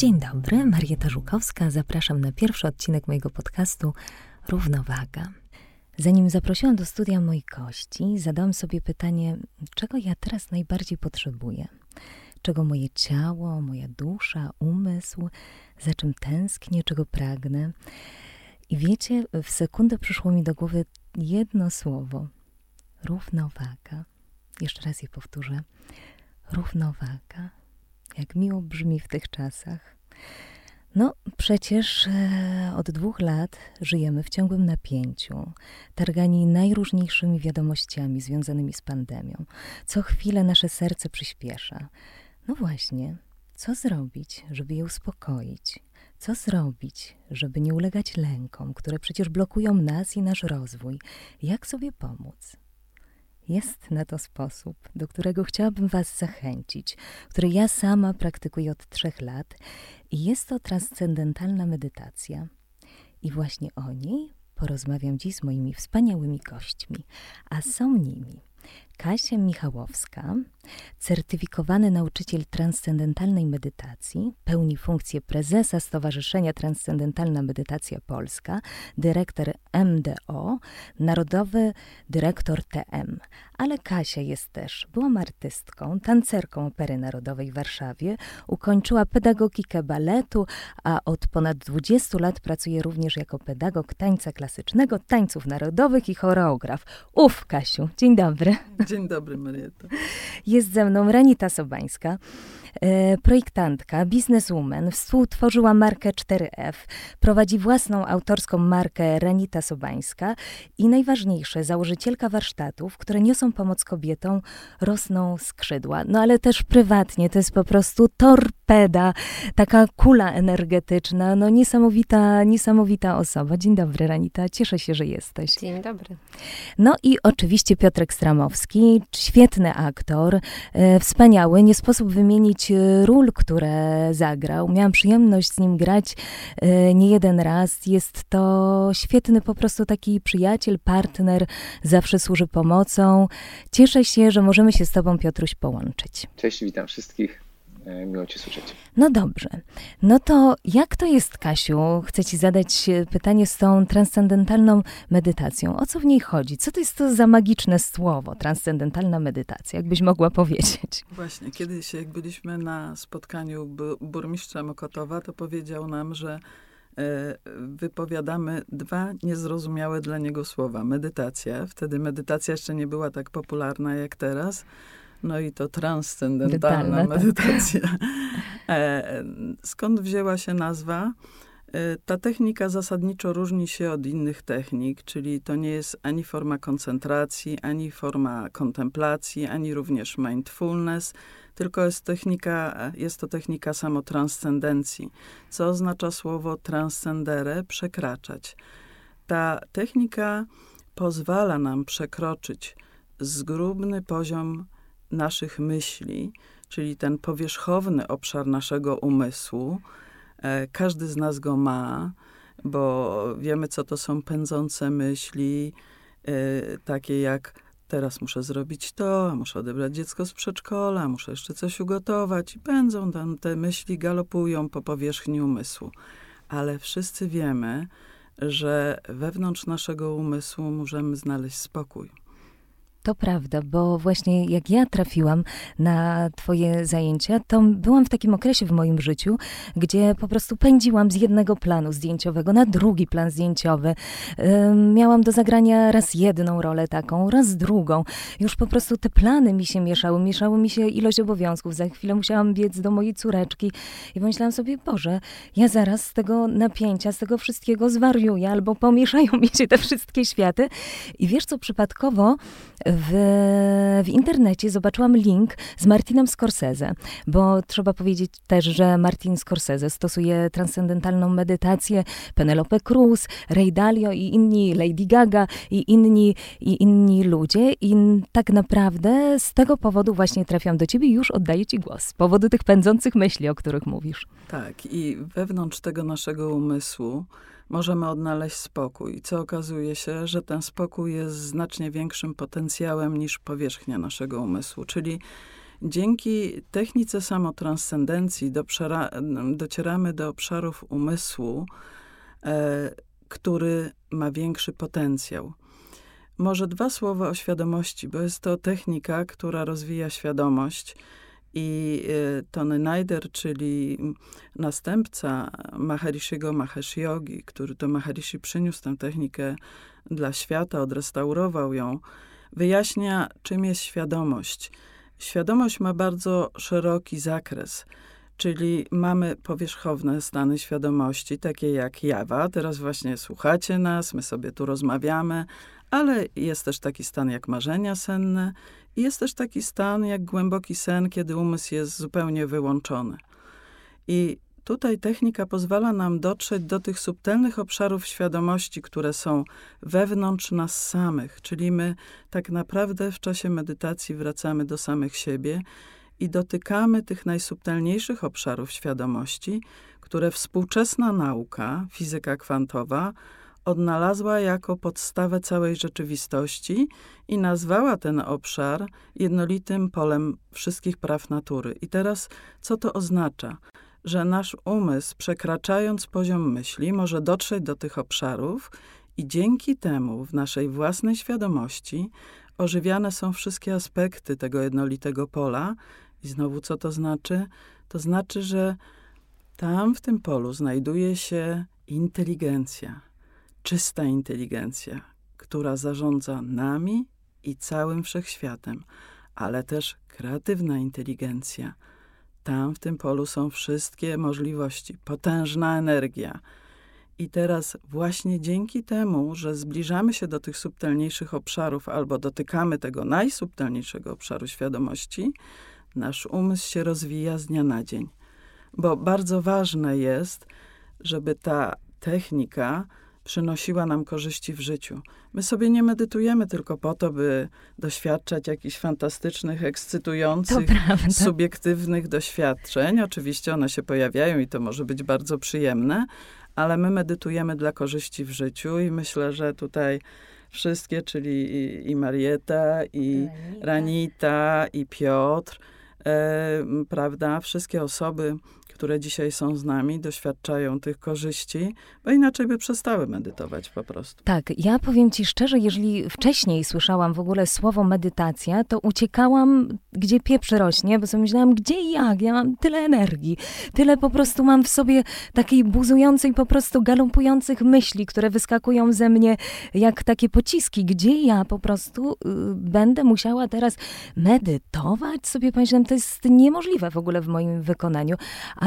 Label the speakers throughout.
Speaker 1: Dzień dobry, Marieta Żukowska. Zapraszam na pierwszy odcinek mojego podcastu Równowaga. Zanim zaprosiłam do studia moich gości, zadałam sobie pytanie, czego ja teraz najbardziej potrzebuję? Czego moje ciało, moja dusza, umysł, za czym tęsknię, czego pragnę? I wiecie, w sekundę przyszło mi do głowy jedno słowo: równowaga. Jeszcze raz je powtórzę: równowaga. Jak miło brzmi w tych czasach. No, przecież e, od dwóch lat żyjemy w ciągłym napięciu, targani najróżniejszymi wiadomościami związanymi z pandemią. Co chwilę nasze serce przyspiesza. No właśnie, co zrobić, żeby je uspokoić? Co zrobić, żeby nie ulegać lękom, które przecież blokują nas i nasz rozwój? Jak sobie pomóc? Jest na to sposób, do którego chciałabym Was zachęcić, który ja sama praktykuję od trzech lat, i jest to transcendentalna medytacja. I właśnie o niej porozmawiam dziś z moimi wspaniałymi gośćmi, a są nimi Kasia Michałowska, certyfikowany nauczyciel transcendentalnej medytacji, pełni funkcję prezesa Stowarzyszenia Transcendentalna Medytacja Polska, dyrektor MDO, narodowy dyrektor TM. Ale Kasia jest też, byłam artystką, tancerką Opery Narodowej w Warszawie, ukończyła pedagogikę baletu, a od ponad 20 lat pracuje również jako pedagog tańca klasycznego, tańców narodowych i choreograf. Uf, Kasiu, dzień dobry.
Speaker 2: Dzień dobry, Marieta.
Speaker 1: Jest ze mną Ranita Sobańska, projektantka, bizneswoman, współtworzyła markę 4F, prowadzi własną autorską markę Ranita Sobańska i najważniejsze, założycielka warsztatów, które niosą pomoc kobietom, rosną skrzydła. No ale też prywatnie, to jest po prostu torpeda, taka kula energetyczna, no niesamowita, niesamowita osoba. Dzień dobry, Ranita, cieszę się, że jesteś.
Speaker 3: Dzień dobry.
Speaker 1: No i oczywiście Piotrek Stramowski, świetny aktor, e, wspaniały, nie sposób wymienić e, ról, które zagrał. Miałam przyjemność z nim grać e, nie jeden raz. Jest to świetny po prostu taki przyjaciel, partner, zawsze służy pomocą. Cieszę się, że możemy się z tobą, Piotruś, połączyć.
Speaker 4: Cześć, witam wszystkich. E, miło Cię słyszeć.
Speaker 1: No dobrze. No to jak to jest, Kasiu? Chcę Ci zadać e, pytanie z tą transcendentalną medytacją. O co w niej chodzi? Co to jest to za magiczne słowo, transcendentalna medytacja? Jakbyś mogła powiedzieć?
Speaker 2: Właśnie, kiedyś jak byliśmy na spotkaniu burmistrza Mokotowa, to powiedział nam, że e, wypowiadamy dwa niezrozumiałe dla niego słowa. Medytacja. Wtedy medytacja jeszcze nie była tak popularna jak teraz no i to transcendentalna tak. medytacja. E, skąd wzięła się nazwa? E, ta technika zasadniczo różni się od innych technik, czyli to nie jest ani forma koncentracji, ani forma kontemplacji, ani również mindfulness, tylko jest technika, jest to technika samotranscendencji, co oznacza słowo transcendere, przekraczać. Ta technika pozwala nam przekroczyć zgrubny poziom naszych myśli, czyli ten powierzchowny obszar naszego umysłu. E, każdy z nas go ma, bo wiemy, co to są pędzące myśli, e, takie jak teraz muszę zrobić to, muszę odebrać dziecko z przedszkola, muszę jeszcze coś ugotować. I pędzą tam te myśli, galopują po powierzchni umysłu. Ale wszyscy wiemy, że wewnątrz naszego umysłu możemy znaleźć spokój.
Speaker 1: To prawda, bo właśnie jak ja trafiłam na Twoje zajęcia, to byłam w takim okresie w moim życiu, gdzie po prostu pędziłam z jednego planu zdjęciowego na drugi plan zdjęciowy. Miałam do zagrania raz jedną rolę taką, raz drugą. Już po prostu te plany mi się mieszały, mieszały mi się ilość obowiązków. Za chwilę musiałam biec do mojej córeczki i pomyślałam sobie, Boże, ja zaraz z tego napięcia, z tego wszystkiego zwariuję, albo pomieszają mi się te wszystkie światy. I wiesz co, przypadkowo w, w internecie zobaczyłam link z Martinem Scorsese, bo trzeba powiedzieć też, że Martin Scorsese stosuje transcendentalną medytację, Penelope Cruz, Ray Dalio i inni, Lady Gaga i inni, i inni ludzie i tak naprawdę z tego powodu właśnie trafiam do ciebie i już oddaję ci głos, z powodu tych pędzących myśli, o których mówisz.
Speaker 2: Tak i wewnątrz tego naszego umysłu możemy odnaleźć spokój, co okazuje się, że ten spokój jest znacznie większym potencjałem niż powierzchnia naszego umysłu. Czyli Dzięki technice samotranscendencji docieramy do obszarów umysłu, e, który ma większy potencjał. Może dwa słowa o świadomości, bo jest to technika, która rozwija świadomość. I e, Tony Naider, czyli następca Maharishiego Mahesh Yogi, który to Maharishi przyniósł tę technikę dla świata, odrestaurował ją, wyjaśnia, czym jest świadomość. Świadomość ma bardzo szeroki zakres, czyli mamy powierzchowne stany świadomości, takie jak jawa. Teraz właśnie słuchacie nas, my sobie tu rozmawiamy, ale jest też taki stan jak marzenia senne jest też taki stan jak głęboki sen, kiedy umysł jest zupełnie wyłączony. I Tutaj technika pozwala nam dotrzeć do tych subtelnych obszarów świadomości, które są wewnątrz nas samych, czyli my tak naprawdę w czasie medytacji wracamy do samych siebie i dotykamy tych najsubtelniejszych obszarów świadomości, które współczesna nauka, fizyka kwantowa, odnalazła jako podstawę całej rzeczywistości i nazwała ten obszar jednolitym polem wszystkich praw natury. I teraz co to oznacza? że nasz umysł, przekraczając poziom myśli, może dotrzeć do tych obszarów i dzięki temu w naszej własnej świadomości ożywiane są wszystkie aspekty tego jednolitego pola. I znowu, co to znaczy? To znaczy, że tam w tym polu znajduje się inteligencja, czysta inteligencja, która zarządza nami i całym wszechświatem, ale też kreatywna inteligencja tam w tym polu są wszystkie możliwości, potężna energia. I teraz właśnie dzięki temu, że zbliżamy się do tych subtelniejszych obszarów albo dotykamy tego najsubtelniejszego obszaru świadomości, nasz umysł się rozwija z dnia na dzień. Bo bardzo ważne jest, żeby ta technika przynosiła nam korzyści w życiu. My sobie nie medytujemy tylko po to, by doświadczać jakichś fantastycznych, ekscytujących, subiektywnych doświadczeń. Oczywiście one się pojawiają i to może być bardzo przyjemne, ale my medytujemy dla korzyści w życiu i myślę, że tutaj wszystkie, czyli i, i Marieta, i Ranita, Ranita i Piotr, e, prawda, wszystkie osoby, które dzisiaj są z nami, doświadczają tych korzyści, bo inaczej by przestały medytować po prostu.
Speaker 1: Tak, ja powiem ci szczerze, jeżeli wcześniej słyszałam w ogóle słowo medytacja, to uciekałam, gdzie pieprz rośnie, bo sobie myślałam, gdzie jak, ja mam tyle energii, tyle po prostu mam w sobie takiej buzującej, po prostu galopujących myśli, które wyskakują ze mnie jak takie pociski, gdzie ja po prostu y, będę musiała teraz medytować, sobie pomyślałam, to jest niemożliwe w ogóle w moim wykonaniu,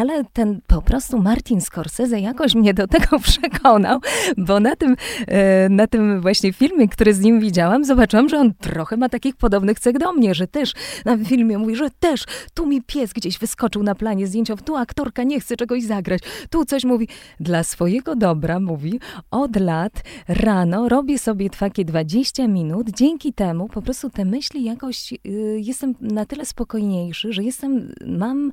Speaker 1: ale ten po prostu Martin Scorsese jakoś mnie do tego przekonał, bo na tym, e, na tym właśnie filmie, który z nim widziałam, zobaczyłam, że on trochę ma takich podobnych cech do mnie, że też na filmie mówi, że też tu mi pies gdzieś wyskoczył na planie zdjęciowym, tu aktorka nie chce czegoś zagrać, tu coś mówi. Dla swojego dobra, mówi, od lat rano robię sobie takie 20 minut, dzięki temu po prostu te myśli jakoś, y, jestem na tyle spokojniejszy, że jestem, mam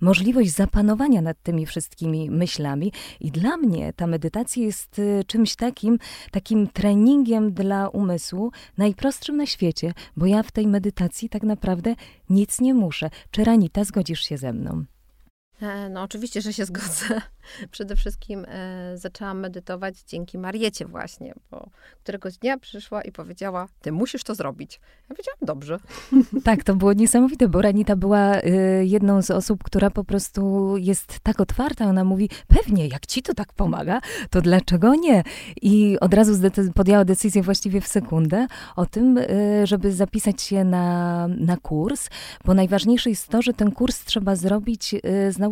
Speaker 1: możliwość zapanować nad tymi wszystkimi myślami. I dla mnie ta medytacja jest y, czymś takim, takim treningiem dla umysłu, najprostszym na świecie, bo ja w tej medytacji tak naprawdę nic nie muszę. Czy Ranita, zgodzisz się ze mną?
Speaker 3: E, no oczywiście, że się zgodzę. Przede wszystkim e, zaczęłam medytować dzięki Mariecie właśnie, bo któregoś dnia przyszła i powiedziała, ty musisz to zrobić. Ja powiedziałam, dobrze.
Speaker 1: Tak, to było niesamowite, bo Ranita była y, jedną z osób, która po prostu jest tak otwarta. Ona mówi, pewnie, jak ci to tak pomaga, to dlaczego nie? I od razu podjęła decyzję właściwie w sekundę o tym, y, żeby zapisać się na, na kurs, bo najważniejsze jest to, że ten kurs trzeba zrobić y, z nauczycielem,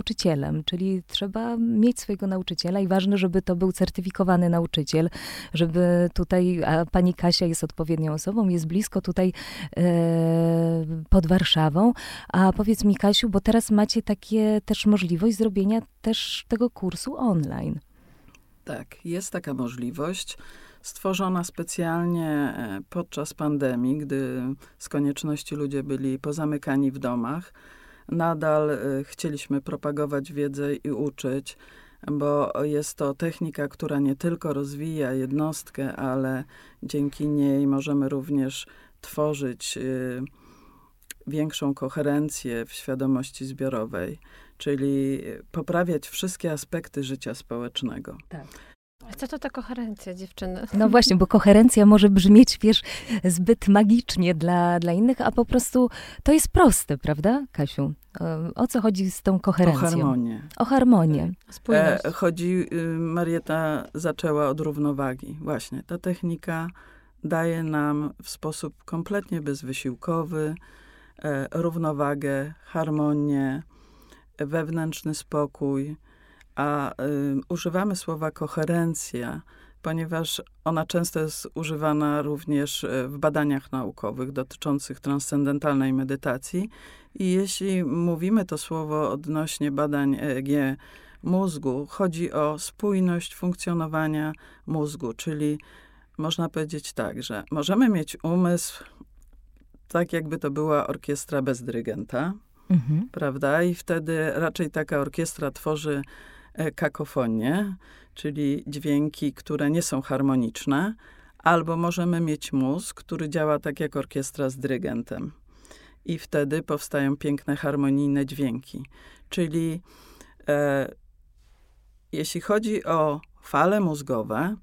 Speaker 1: czyli trzeba mieć swojego nauczyciela i ważne, żeby to był certyfikowany nauczyciel, żeby tutaj, a pani Kasia jest odpowiednią osobą, jest blisko tutaj e, pod Warszawą. A powiedz mi, Kasiu, bo teraz macie takie też możliwość zrobienia też tego kursu online.
Speaker 2: Tak, jest taka możliwość stworzona specjalnie e, podczas pandemii, gdy z konieczności ludzie byli pozamykani w domach nadal y, chcieliśmy propagować wiedzę i uczyć, bo jest to technika, która nie tylko rozwija jednostkę, ale dzięki niej możemy również tworzyć y, większą koherencję w świadomości zbiorowej, czyli poprawiać wszystkie aspekty życia społecznego.
Speaker 3: Tak. A co to ta koherencja, dziewczyny?
Speaker 1: No właśnie, bo koherencja może brzmieć, wiesz, zbyt magicznie dla, dla innych, a po prostu to jest proste, prawda, Kasiu? O co chodzi z tą koherencją?
Speaker 2: O harmonię.
Speaker 1: O harmonię.
Speaker 2: E, chodzi, y, Marieta zaczęła od równowagi. Właśnie, ta technika daje nam w sposób kompletnie bezwysiłkowy e, równowagę, harmonię, wewnętrzny spokój, a y, używamy słowa koherencja, ponieważ ona często jest używana również e, w badaniach naukowych dotyczących transcendentalnej medytacji. I jeśli mówimy to słowo odnośnie badań EEG mózgu, chodzi o spójność funkcjonowania mózgu, czyli można powiedzieć tak, że możemy mieć umysł tak, jakby to była orkiestra bez dyrygenta, mhm. prawda? I wtedy raczej taka orkiestra tworzy e, kakofonię, czyli dźwięki, które nie są harmoniczne, albo możemy mieć mózg, który działa tak jak orkiestra z dyrygentem. I wtedy powstają piękne, harmonijne dźwięki. Czyli e, jeśli chodzi o fale mózgowe,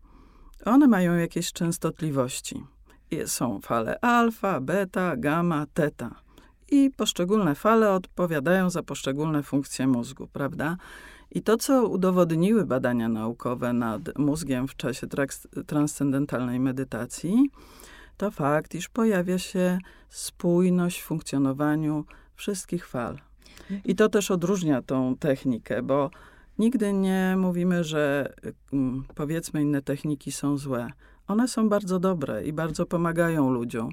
Speaker 2: one mają jakieś częstotliwości. Są fale alfa, beta, gamma, teta. I poszczególne fale odpowiadają za poszczególne funkcje mózgu, prawda? I to, co udowodniły badania naukowe nad mózgiem w czasie transcendentalnej medytacji, to fakt, iż pojawia się spójność w funkcjonowaniu wszystkich fal. I to też odróżnia tą technikę, bo nigdy nie mówimy, że mm, powiedzmy inne techniki są złe. One są bardzo dobre i bardzo pomagają ludziom,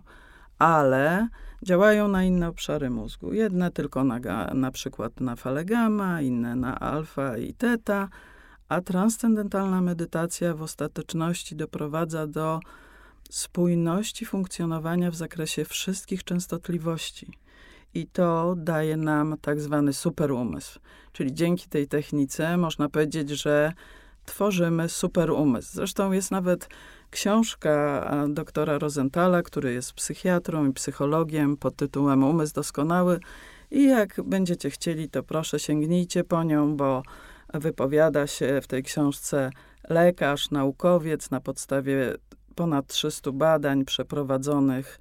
Speaker 2: ale działają na inne obszary mózgu. Jedne tylko na, na przykład na fale gamma, inne na alfa i teta, a transcendentalna medytacja w ostateczności doprowadza do spójności funkcjonowania w zakresie wszystkich częstotliwości. I to daje nam tak zwany superumysł. Czyli dzięki tej technice można powiedzieć, że tworzymy superumysł. Zresztą jest nawet książka doktora Rosenthala, który jest psychiatrą i psychologiem pod tytułem Umysł Doskonały. I jak będziecie chcieli, to proszę sięgnijcie po nią, bo wypowiada się w tej książce lekarz, naukowiec na podstawie ponad 300 badań przeprowadzonych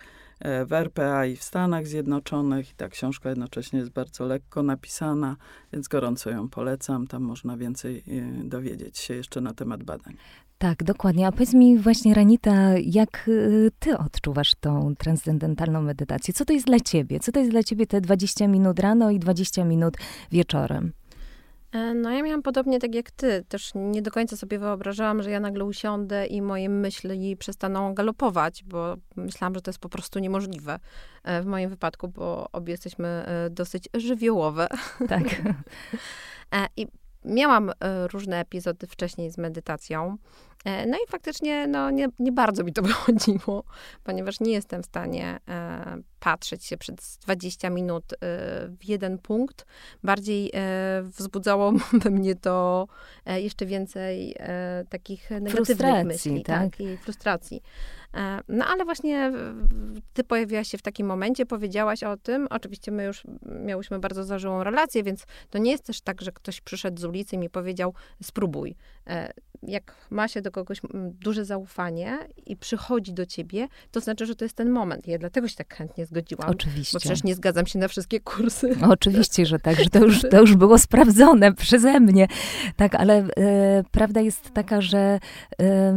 Speaker 2: w RPA i w Stanach Zjednoczonych. I ta książka jednocześnie jest bardzo lekko napisana, więc gorąco ją polecam. Tam można więcej e, dowiedzieć się jeszcze na temat badań.
Speaker 1: Tak, dokładnie. A powiedz mi właśnie, Ranita, jak e, ty odczuwasz tą transcendentalną medytację? Co to jest dla ciebie? Co to jest dla ciebie te 20 minut rano i 20 minut wieczorem?
Speaker 3: E, no ja miałam podobnie tak jak ty. Też nie do końca sobie wyobrażałam, że ja nagle usiądę i moje myśli przestaną galopować, bo myślałam, że to jest po prostu niemożliwe e, w moim wypadku, bo obie jesteśmy e, dosyć żywiołowe.
Speaker 1: Tak.
Speaker 3: I miałam różne epizody wcześniej z medytacją. E, no i faktycznie no, nie, nie bardzo mi to wychodziło, ponieważ nie jestem w stanie e, patrzeć się przez 20 minut e, w jeden punkt. Bardziej e, wzbudzało we mnie to e, jeszcze więcej e, takich negatywnych myśli. Tak? tak, i frustracji. No ale właśnie ty pojawiłaś się w takim momencie, powiedziałaś o tym. Oczywiście my już miałyśmy bardzo zażyłą relację, więc to nie jest też tak, że ktoś przyszedł z ulicy i mi powiedział spróbuj. Jak ma się do kogoś duże zaufanie i przychodzi do ciebie, to znaczy, że to jest ten moment. Ja dlatego się tak chętnie zgodziłam.
Speaker 1: Oczywiście.
Speaker 3: Bo przecież nie zgadzam się na wszystkie kursy.
Speaker 1: Oczywiście, że tak, że to już, to już było sprawdzone przeze mnie. Tak, ale e, prawda jest taka, że e,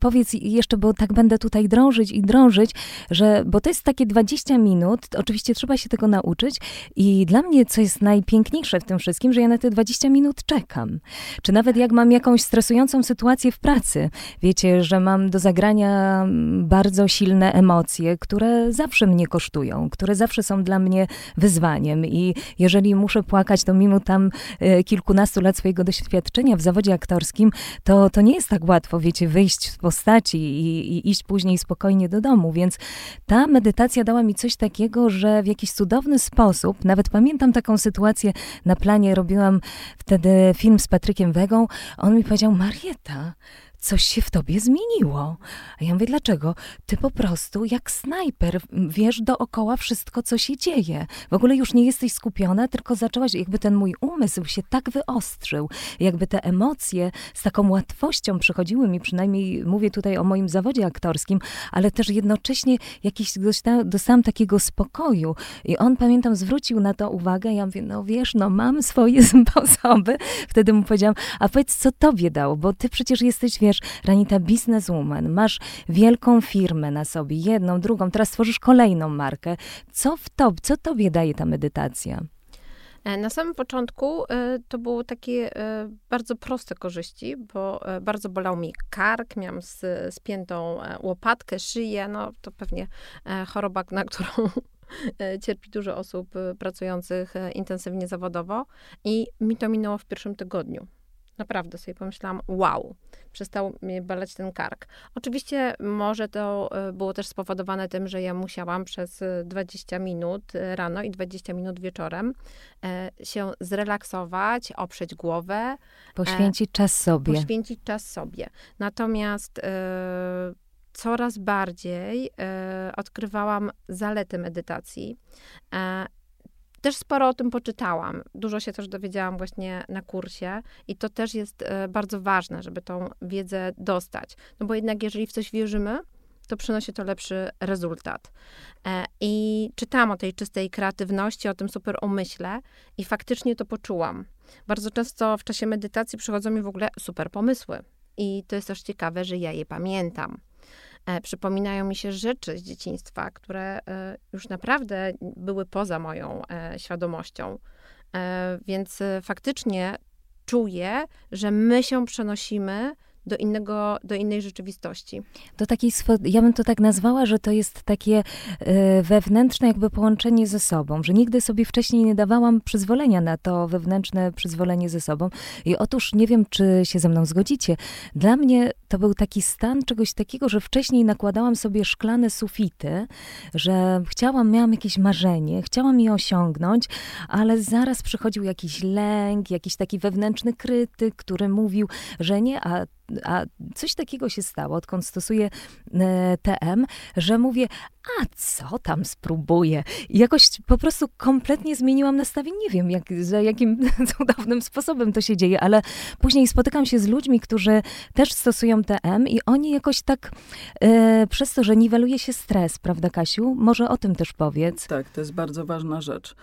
Speaker 1: powiedz jeszcze, bo tak będę tutaj drążyć i drążyć, że, bo to jest takie 20 minut, oczywiście trzeba się tego nauczyć i dla mnie, co jest najpiękniejsze w tym wszystkim, że ja na te 20 minut czekam. Czy nawet jak mam jakąś stresującą sytuację w pracy, pracy. Wiecie, że mam do zagrania bardzo silne emocje, które zawsze mnie kosztują, które zawsze są dla mnie wyzwaniem. I jeżeli muszę płakać, to mimo tam e, kilkunastu lat swojego doświadczenia w zawodzie aktorskim, to, to nie jest tak łatwo, wiecie, wyjść z postaci i, i iść później spokojnie do domu. Więc ta medytacja dała mi coś takiego, że w jakiś cudowny sposób, nawet pamiętam taką sytuację na planie, robiłam wtedy film z Patrykiem Wegą, on mi powiedział, Marieta, coś się w tobie zmieniło. A ja mówię, dlaczego? Ty po prostu jak snajper wiesz dookoła wszystko, co się dzieje. W ogóle już nie jesteś skupiona, tylko zaczęłaś, jakby ten mój umysł się tak wyostrzył, jakby te emocje z taką łatwością przychodziły mi, przynajmniej mówię tutaj o moim zawodzie aktorskim, ale też jednocześnie jakiś dostałam takiego spokoju. I on, pamiętam, zwrócił na to uwagę. Ja mówię, no wiesz, no mam swoje sposoby. Wtedy mu powiedziałam, a powiedz, co tobie dało, bo ty przecież jesteś, wiesz, Ranita, bizneswoman, masz wielką firmę na sobie, jedną, drugą, teraz tworzysz kolejną markę. Co w to, co tobie daje ta medytacja?
Speaker 3: E, na samym początku e, to były takie e, bardzo proste korzyści, bo bardzo bolał mi kark, miałam spiętą łopatkę, szyję, no to pewnie choroba, na którą cierpi dużo osób pracujących intensywnie zawodowo i mi to minęło w pierwszym tygodniu. Naprawdę sobie pomyślałam, wow, przestał mnie balać ten kark. Oczywiście może to e, było też spowodowane tym, że ja musiałam przez 20 e, minut e, rano i 20 minut wieczorem się zrelaksować, oprzeć głowę.
Speaker 1: Poświęcić czas sobie.
Speaker 3: Poświęcić czas sobie. Natomiast coraz bardziej odkrywałam zalety medytacji. Też sporo o tym poczytałam. Dużo się też dowiedziałam właśnie na kursie i to też jest e, bardzo ważne, żeby tą wiedzę dostać. No bo jednak jeżeli w coś wierzymy, to przynosi to lepszy rezultat. E, I czytałam o tej czystej kreatywności, o tym super umyśle i faktycznie to poczułam. Bardzo często w czasie medytacji przychodzą mi w ogóle super pomysły. I to jest też ciekawe, że ja je pamiętam. E, przypominają mi się rzeczy z dzieciństwa, które e, już naprawdę były poza moją e, świadomością. Więc faktycznie czuję, że my się przenosimy do, innego, do innej rzeczywistości.
Speaker 1: Do takiej, ja bym to tak nazwała, że to jest takie wewnętrzne jakby połączenie ze sobą, że nigdy sobie wcześniej nie dawałam przyzwolenia na to wewnętrzne przyzwolenie ze sobą. I otóż nie wiem, czy się ze mną zgodzicie. Dla mnie to był taki stan czegoś takiego, że wcześniej nakładałam sobie szklane sufity, że chciałam, miałam jakieś marzenie, chciałam je osiągnąć, ale zaraz przychodził jakiś lęk, jakiś taki wewnętrzny krytyk, który mówił, że nie, a a coś takiego się stało, odkąd stosuję e, TM, że mówię, a co tam spróbuję? I jakoś po prostu kompletnie zmieniłam nastawienie. Nie wiem, jak, za jakim cudownym sposobem to się dzieje, ale później spotykam się z ludźmi, którzy też stosują TM i oni jakoś tak e, przez to, że niweluje się stres, prawda Kasiu? Może o tym też powiedz.
Speaker 2: Tak, to jest bardzo ważna rzecz.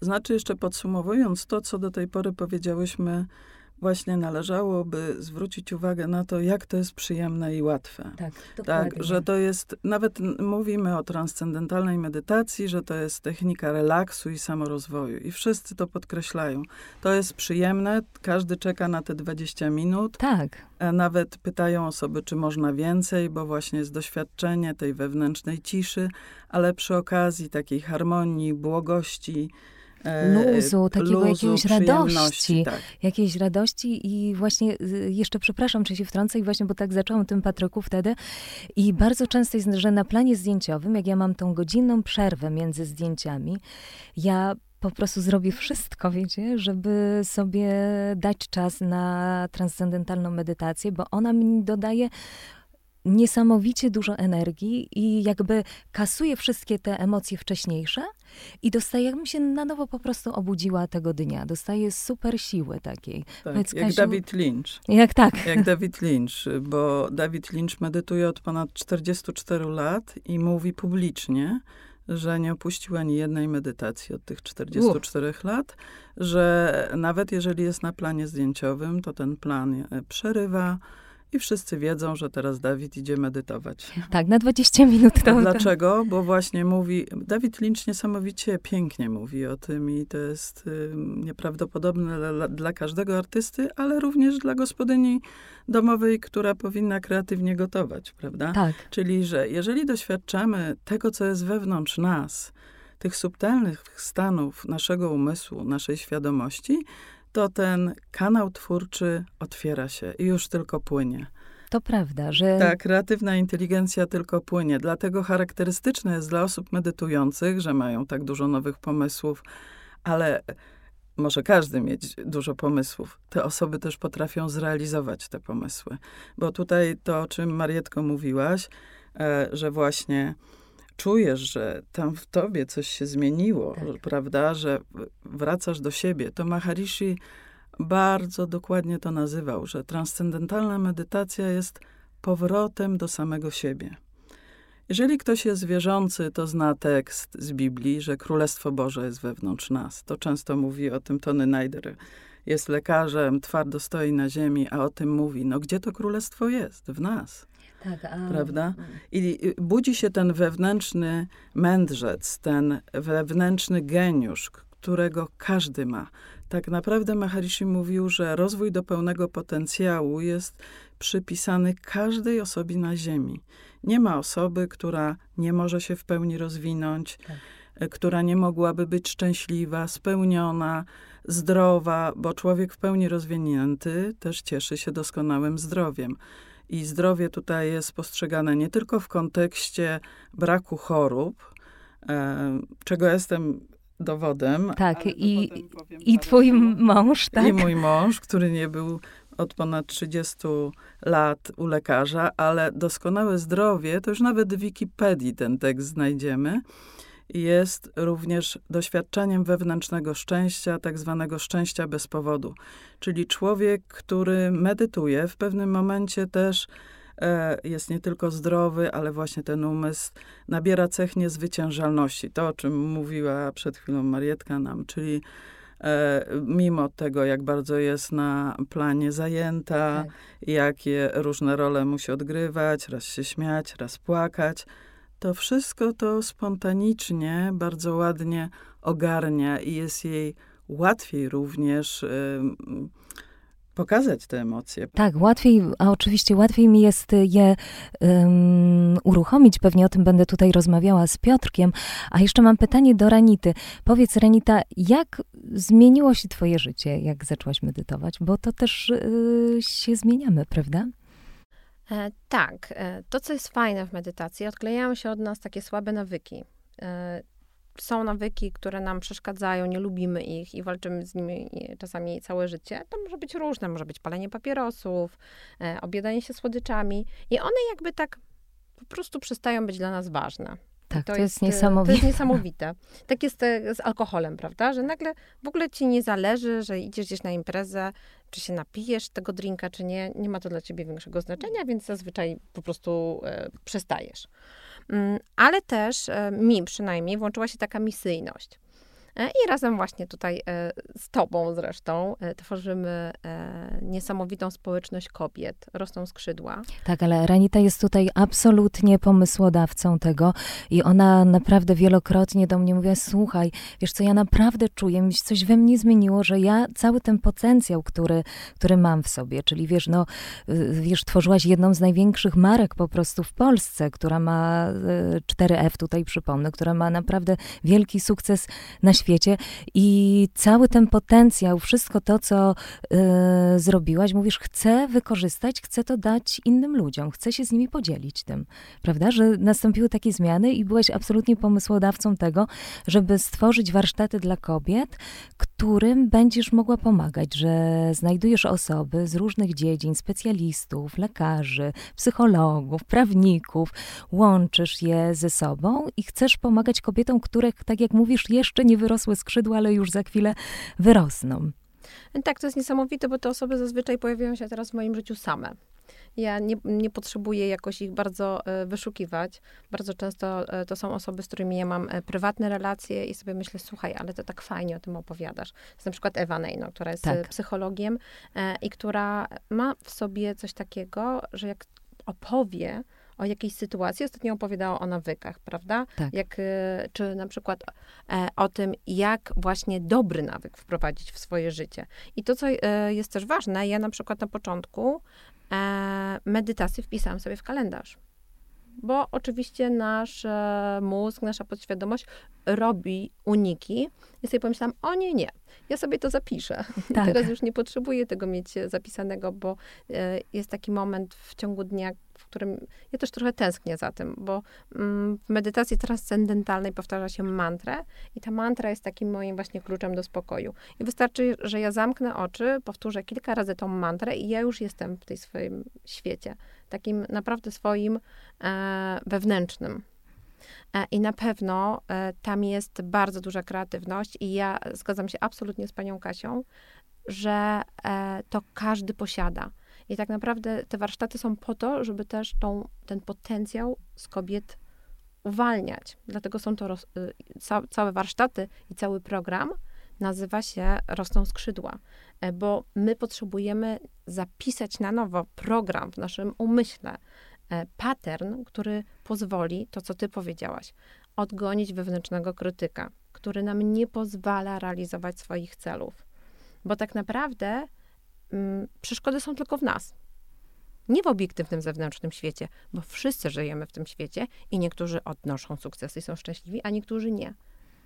Speaker 2: Znaczy jeszcze podsumowując to, co do tej pory powiedziałyśmy właśnie należałoby zwrócić uwagę na to, jak to jest przyjemne i łatwe.
Speaker 1: Tak,
Speaker 2: tak że to jest, nawet mówimy o transcendentalnej medytacji, że to jest technika relaksu i samorozwoju. I wszyscy to podkreślają. To jest przyjemne, każdy czeka na te 20 minut.
Speaker 1: Tak.
Speaker 2: A nawet pytają osoby, czy można więcej, bo właśnie jest doświadczenie tej wewnętrznej ciszy, ale przy okazji takiej harmonii, błogości,
Speaker 1: E, luzu, takiego luzu, jakiejś radości. Tak. Jakiejś radości i właśnie y, jeszcze przepraszam, czy się wtrącę i właśnie, bo tak zaczęłam tym Patryku wtedy i bardzo często jest, że na planie zdjęciowym, jak ja mam tą godzinną przerwę między zdjęciami, ja po prostu zrobię wszystko, wiecie, żeby sobie dać czas na transcendentalną medytację, bo ona mi dodaje niesamowicie dużo energii i jakby kasuje wszystkie te emocje wcześniejsze i dostaje, jakbym się na nowo po prostu obudziła tego dnia. Dostaje super siły takiej.
Speaker 2: Tak, Powiedz, jak Kasiu, David Lynch.
Speaker 1: Jak tak.
Speaker 2: Jak David Lynch, bo David Lynch medytuje od ponad 44 lat i mówi publicznie, że nie opuścił ani jednej medytacji od tych 44 Uf. lat, że nawet jeżeli jest na planie zdjęciowym, to ten plan e, przerywa, i wszyscy wiedzą, że teraz Dawid idzie medytować.
Speaker 1: Tak, na 20 minut.
Speaker 2: To, dlaczego? Bo właśnie mówi, Dawid Lynch niesamowicie pięknie mówi o tym i to jest nieprawdopodobne dla, dla, każdego artysty, ale również dla gospodyni domowej, która powinna kreatywnie gotować, prawda?
Speaker 1: Tak.
Speaker 2: Czyli, że jeżeli doświadczamy tego, co jest wewnątrz nas, tych subtelnych stanów naszego umysłu, naszej świadomości, to ten kanał twórczy otwiera się i już tylko płynie.
Speaker 1: To prawda, że.
Speaker 2: Tak, kreatywna inteligencja tylko płynie. Dlatego charakterystyczne jest dla osób medytujących, że mają tak dużo nowych pomysłów, ale może każdy mieć dużo pomysłów, te osoby też potrafią zrealizować te pomysły. Bo tutaj to, o czym Marietko mówiłaś, e, że właśnie czujesz, że tam w tobie coś się zmieniło, tak. prawda, że wracasz do siebie, to Maharishi bardzo dokładnie to nazywał, że transcendentalna medytacja jest powrotem do samego siebie. Jeżeli ktoś jest wierzący, to zna tekst z Biblii, że Królestwo Boże jest wewnątrz nas. To często mówi o tym Tony Neider. Jest lekarzem, twardo stoi na ziemi, a o tym mówi. No gdzie to królestwo jest? W nas. Tak, a... Prawda? I budzi się ten wewnętrzny mędrzec, ten wewnętrzny geniusz, którego każdy ma. Tak naprawdę Maharishi mówił, że rozwój do pełnego potencjału jest przypisany każdej osobie na Ziemi. Nie ma osoby, która nie może się w pełni rozwinąć, tak. E, która nie mogłaby być szczęśliwa, spełniona, zdrowa, bo człowiek w pełni rozwinięty też cieszy się doskonałym zdrowiem. I zdrowie tutaj jest postrzegane nie tylko w kontekście braku chorób, e, czego jestem dowodem.
Speaker 1: Tak, i, i twój mąż, tak?
Speaker 2: I mój mąż, który nie był od ponad 30 lat u lekarza, ale doskonałe zdrowie, to już nawet w Wikipedii ten tekst znajdziemy, jest również doświadczeniem wewnętrznego szczęścia, tak zwanego szczęścia bez powodu. Czyli człowiek, który medytuje, w pewnym momencie też e, jest nie tylko zdrowy, ale właśnie ten umysł nabiera cech niezwyciężalności. To, o czym mówiła przed chwilą Marietka nam, czyli E, mimo tego, jak bardzo jest na planie zajęta, tak. jakie różne role musi odgrywać, raz się śmiać, raz płakać, to wszystko to spontanicznie, bardzo ładnie ogarnia i jest jej łatwiej również pokazać te emocje.
Speaker 1: Tak, łatwiej, a oczywiście łatwiej mi jest je um, uruchomić. Pewnie o tym będę tutaj rozmawiała z Piotrkiem. A jeszcze mam pytanie do Ranity. Powiedz, Ranita, jak zmieniło się Twoje życie, jak zaczęłaś medytować? Bo to też y, się zmieniamy, prawda?
Speaker 3: E, tak. E, to, co jest fajne w medytacji, odklejają się od nas takie słabe nawyki. E, są nawyki, które nam przeszkadzają, nie lubimy ich i walczymy z nimi czasami całe życie, to może być różne. Może być palenie papierosów, obiadanie się słodyczami i one jakby tak po prostu przestają być dla nas ważne.
Speaker 1: Tak, to, to, jest, niesamowite.
Speaker 3: To jest niesamowite. Tak jest z alkoholem, prawda? Że nagle w ogóle ci nie zależy, że idziesz gdzieś na imprezę, czy się napijesz tego drinka, czy nie. Nie ma to dla ciebie większego znaczenia, więc zazwyczaj po prostu e, przestajesz. Mm, ale też e, mi przynajmniej włączyła się taka misyjność. E, I razem właśnie tutaj e, z Tobą zresztą e, tworzymy niesamowitą społeczność kobiet. Rosną skrzydła.
Speaker 1: Tak, ale Ranita jest tutaj absolutnie pomysłodawcą tego i ona naprawdę wielokrotnie do mnie mówiła, słuchaj, wiesz co, ja naprawdę czuję, mi coś we mnie zmieniło, że ja cały ten potencjał, który, który mam w sobie, czyli wiesz, no, y, wiesz, tworzyłaś jedną z największych marek po prostu w Polsce, która ma 4F tutaj przypomnę, która ma naprawdę wielki sukces na świecie świecie i cały ten potencjał, wszystko to, co y, zrobiłaś, mówisz, chcę wykorzystać, chcę to dać innym ludziom, chcę się z nimi podzielić tym, prawda? Że nastąpiły takie zmiany i byłaś absolutnie pomysłodawcą tego, żeby stworzyć warsztaty dla kobiet, którym będziesz mogła pomagać, że znajdujesz osoby z różnych dziedzin, specjalistów, lekarzy, psychologów, prawników, łączysz je ze sobą i chcesz pomagać kobietom, które, tak jak mówisz, jeszcze nie wyrosły wyrosłe skrzydła, ale już za chwilę wyrosną.
Speaker 3: Tak, to jest niesamowite, bo te osoby zazwyczaj pojawiają się teraz w moim życiu same. Ja nie, nie potrzebuję jakoś ich bardzo e, wyszukiwać. Bardzo często e, to są osoby, z którymi ja mam e, prywatne relacje i sobie myślę, słuchaj, ale to tak fajnie o tym opowiadasz. Jest na przykład Ewa Nejno, która jest tak. psychologiem i która ma w sobie coś takiego, że jak opowie o jakiejś sytuacji. Ostatnio opowiadała o nawykach, prawda? Tak. Jak, e, czy na przykład e, o tym, jak właśnie dobry nawyk wprowadzić w swoje życie. I to, co e, jest też ważne, ja na przykład na początku medytacji wpisałam sobie w kalendarz. Bo oczywiście nasz e, mózg, nasza podświadomość robi uniki. I sobie pomyślałam, o nie, nie, ja sobie to zapiszę.
Speaker 1: Tak.
Speaker 3: Teraz już nie potrzebuję tego mieć zapisanego, bo e, jest taki moment w ciągu dnia, w którym ja też trochę tęsknię za tym, bo mm, w medytacji transcendentalnej powtarza się mantrę i ta mantra jest takim moim właśnie kluczem do spokoju. I wystarczy, że ja zamknę oczy, powtórzę kilka razy tą mantrę i ja już jestem w tej swoim świecie, takim naprawdę swoim e, wewnętrznym. E, I na pewno e, tam jest bardzo duża kreatywność, i ja zgadzam się absolutnie z panią Kasią, że to każdy posiada. I tak naprawdę te warsztaty są po to, żeby też tą, ten potencjał z kobiet uwalniać. Dlatego są to roz, y, ca, całe warsztaty i cały program nazywa się Rosną skrzydła, bo my potrzebujemy zapisać na nowo program w naszym umyśle, E, pattern, który pozwoli, to co ty powiedziałaś, odgonić wewnętrznego krytyka, który nam nie pozwala realizować swoich celów. Bo tak naprawdę mm, przeszkody są tylko w nas. Nie w obiektywnym zewnętrznym świecie, bo wszyscy żyjemy w tym świecie i niektórzy odnoszą sukcesy i są szczęśliwi, a niektórzy nie.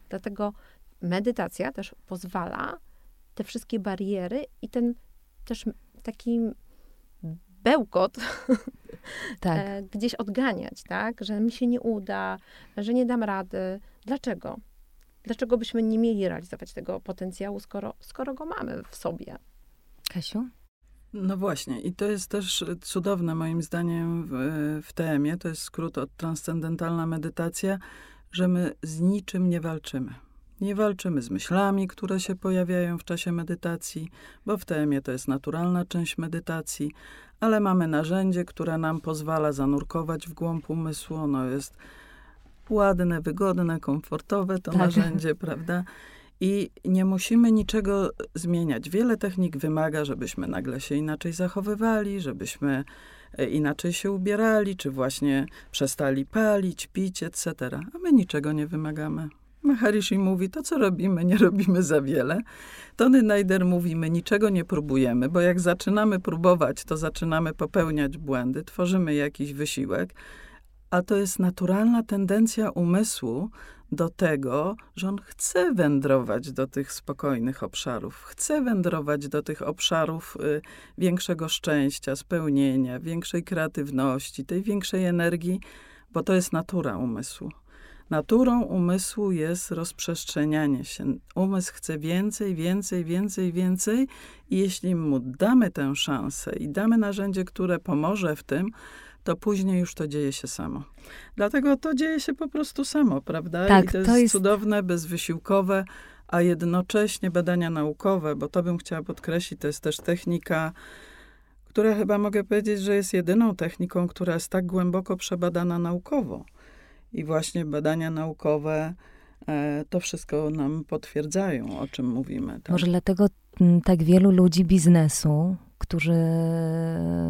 Speaker 3: Dlatego medytacja też pozwala te wszystkie bariery i ten też taki bełkot tak. E, gdzieś odganiać, tak? Że mi się nie uda, że nie dam rady. Dlaczego? Dlaczego byśmy nie mieli realizować tego potencjału, skoro, skoro go mamy w sobie?
Speaker 1: Kasiu?
Speaker 2: No właśnie, i to jest też cudowne moim zdaniem w, w TM-ie, to jest skrót od transcendentalna medytacja, że my z niczym nie walczymy. Nie walczymy z myślami, które się pojawiają w czasie medytacji, bo w TM-ie to jest naturalna część medytacji, ale mamy narzędzie, które nam pozwala zanurkować w głąb umysłu. Ono jest ładne, wygodne, komfortowe to tak. narzędzie, prawda? I nie musimy niczego zmieniać. Wiele technik wymaga, żebyśmy nagle się inaczej zachowywali, żebyśmy e, inaczej się ubierali, czy właśnie przestali palić, pić, etc. A my niczego nie wymagamy. Maharishi mówi, to co robimy, nie robimy za wiele. Tony Najder mówi, my niczego nie próbujemy, bo jak zaczynamy próbować, to zaczynamy popełniać błędy, tworzymy jakiś wysiłek, a to jest naturalna tendencja umysłu do tego, że on chce wędrować do tych spokojnych obszarów, chce wędrować do tych obszarów y, większego szczęścia, spełnienia, większej kreatywności, tej większej energii, bo to jest natura umysłu. Naturą umysłu jest rozprzestrzenianie się. Umysł chce więcej, więcej, więcej, więcej i jeśli mu damy tę szansę i damy narzędzie, które pomoże w tym, to później już to dzieje się samo. Dlatego to dzieje się po prostu samo, prawda?
Speaker 1: Tak,
Speaker 2: I to jest,
Speaker 1: to jest
Speaker 2: cudowne, bezwysiłkowe, a jednocześnie badania naukowe, bo to bym chciała podkreślić, to jest też technika, która chyba mogę powiedzieć, że jest jedyną techniką, która jest tak głęboko przebadana naukowo i właśnie badania naukowe e, to wszystko nam potwierdzają, o czym mówimy. Tak?
Speaker 1: Może dlatego tak wielu ludzi biznesu którzy,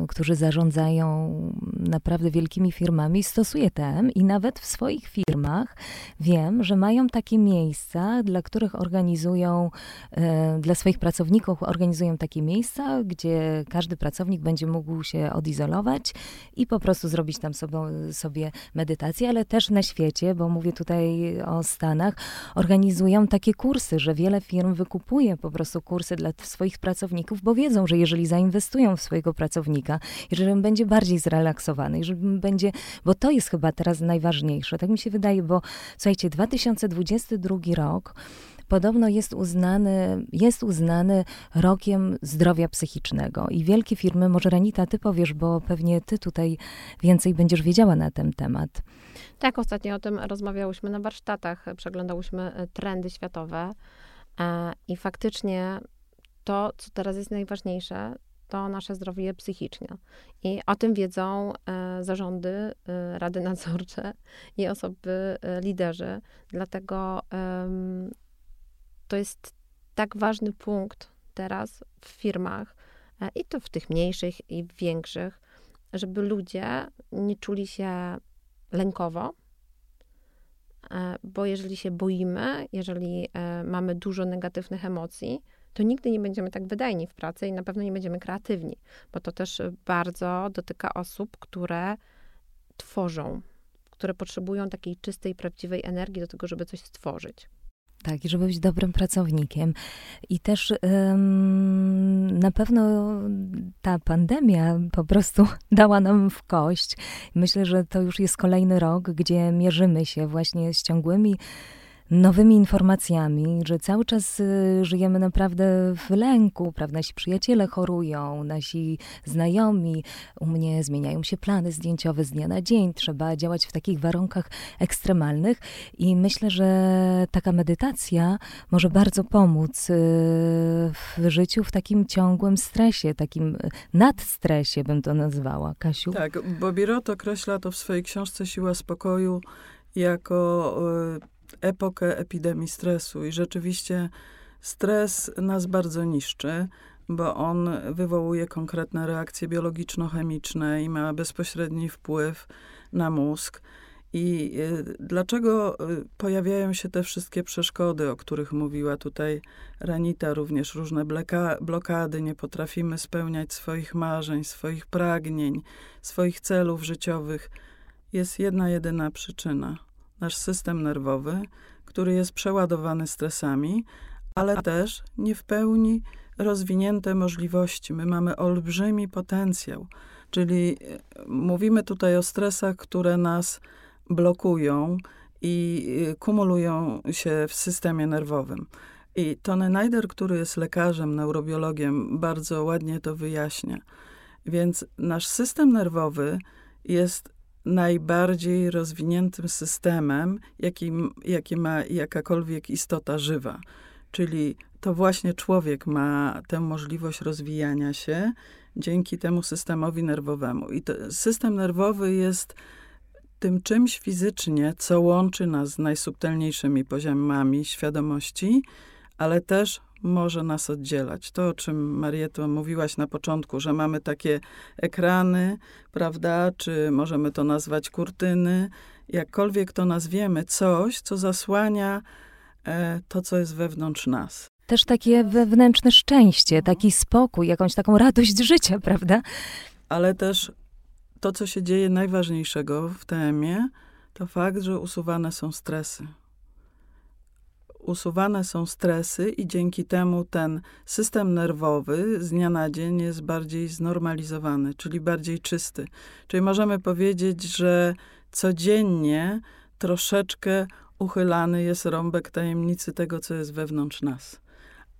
Speaker 1: którzy zarządzają naprawdę wielkimi firmami, stosuje TM i nawet w swoich firmach wiem, że mają takie miejsca, dla których organizują, e, dla swoich pracowników organizują takie miejsca, gdzie każdy pracownik będzie mógł się odizolować i po prostu zrobić tam sobie, sobie medytację, ale też na świecie, bo mówię tutaj o Stanach, organizują takie kursy, że wiele firm wykupuje po prostu kursy dla swoich pracowników, bo wiedzą, że jeżeli zainwestują zainwestują w swojego pracownika i że on będzie bardziej zrelaksowany, i że będzie, bo to jest chyba teraz najważniejsze, tak mi się wydaje, bo słuchajcie, 2022 rok podobno jest uznany, jest uznany rokiem zdrowia psychicznego. I wielkie firmy, może Ranita, ty powiesz, bo pewnie ty tutaj więcej będziesz wiedziała na ten temat.
Speaker 3: Tak, ostatnio o tym rozmawiałyśmy na warsztatach, przeglądałyśmy e, trendy światowe e, i faktycznie to, co teraz jest najważniejsze, to nasze zdrowie psychiczne. I o tym wiedzą e, zarządy, e, rady nadzorcze i osoby, e, liderzy. Dlatego to jest tak ważny punkt teraz w firmach, i to w tych mniejszych i większych, żeby ludzie nie czuli się lękowo, bo jeżeli się boimy, jeżeli mamy dużo negatywnych emocji, to nigdy nie będziemy tak wydajni w pracy i na pewno nie będziemy kreatywni, bo to też bardzo dotyka osób, które tworzą, które potrzebują takiej czystej, prawdziwej energii do tego, żeby coś stworzyć.
Speaker 1: Tak, i żeby być dobrym pracownikiem. I też um, na pewno ta pandemia po prostu dała nam w kość. Myślę, że to już jest kolejny rok, gdzie mierzymy się właśnie z ciągłymi nowymi informacjami, że cały czas y, żyjemy naprawdę w lęku, prawda? Nasi przyjaciele chorują, nasi znajomi, u mnie zmieniają się plany zdjęciowe z dnia na dzień, trzeba działać w takich warunkach ekstremalnych i myślę, że taka medytacja może bardzo pomóc y, w życiu w takim ciągłym stresie, takim nadstresie bym to nazwała. Kasiu?
Speaker 2: Tak, Bobby Roth określa to w swojej książce Siła Spokoju jako y, epokę epidemii stresu i rzeczywiście stres nas bardzo niszczy, bo on wywołuje konkretne reakcje biologiczno-chemiczne i ma bezpośredni wpływ na mózg. I y, dlaczego y, pojawiają się te wszystkie przeszkody, o których mówiła tutaj Ranita, również różne blokady, nie potrafimy spełniać swoich marzeń, swoich pragnień, swoich celów życiowych? Jest jedna jedyna przyczyna nasz system nerwowy, który jest przeładowany stresami, ale też nie w pełni rozwinięte możliwości. My mamy olbrzymi potencjał, czyli e, mówimy tutaj o stresach, które nas blokują i e, kumulują się w systemie nerwowym. I Tony Neider, który jest lekarzem, neurobiologiem, bardzo ładnie to wyjaśnia. Więc nasz system nerwowy jest najbardziej rozwiniętym systemem, jaki, jaki ma jakakolwiek istota żywa. Czyli to właśnie człowiek ma tę możliwość rozwijania się dzięki temu systemowi nerwowemu. I system nerwowy jest tym czymś fizycznie, co łączy nas z najsubtelniejszymi poziomami świadomości, ale też może nas oddzielać. To, o czym Marieto mówiłaś na początku, że mamy takie ekrany, prawda, czy możemy to nazwać kurtyny, jakkolwiek to nazwiemy, coś, co zasłania e, to, co jest wewnątrz nas.
Speaker 1: Też takie wewnętrzne szczęście, taki spokój, jakąś taką radość życia, prawda?
Speaker 2: Ale też to, co się dzieje najważniejszego w temie, to fakt, że usuwane są stresy usuwane są stresy i dzięki temu ten system nerwowy z dnia na dzień jest bardziej znormalizowany, czyli bardziej czysty. Czyli możemy powiedzieć, że codziennie troszeczkę uchylany jest rąbek tajemnicy tego, co jest wewnątrz nas.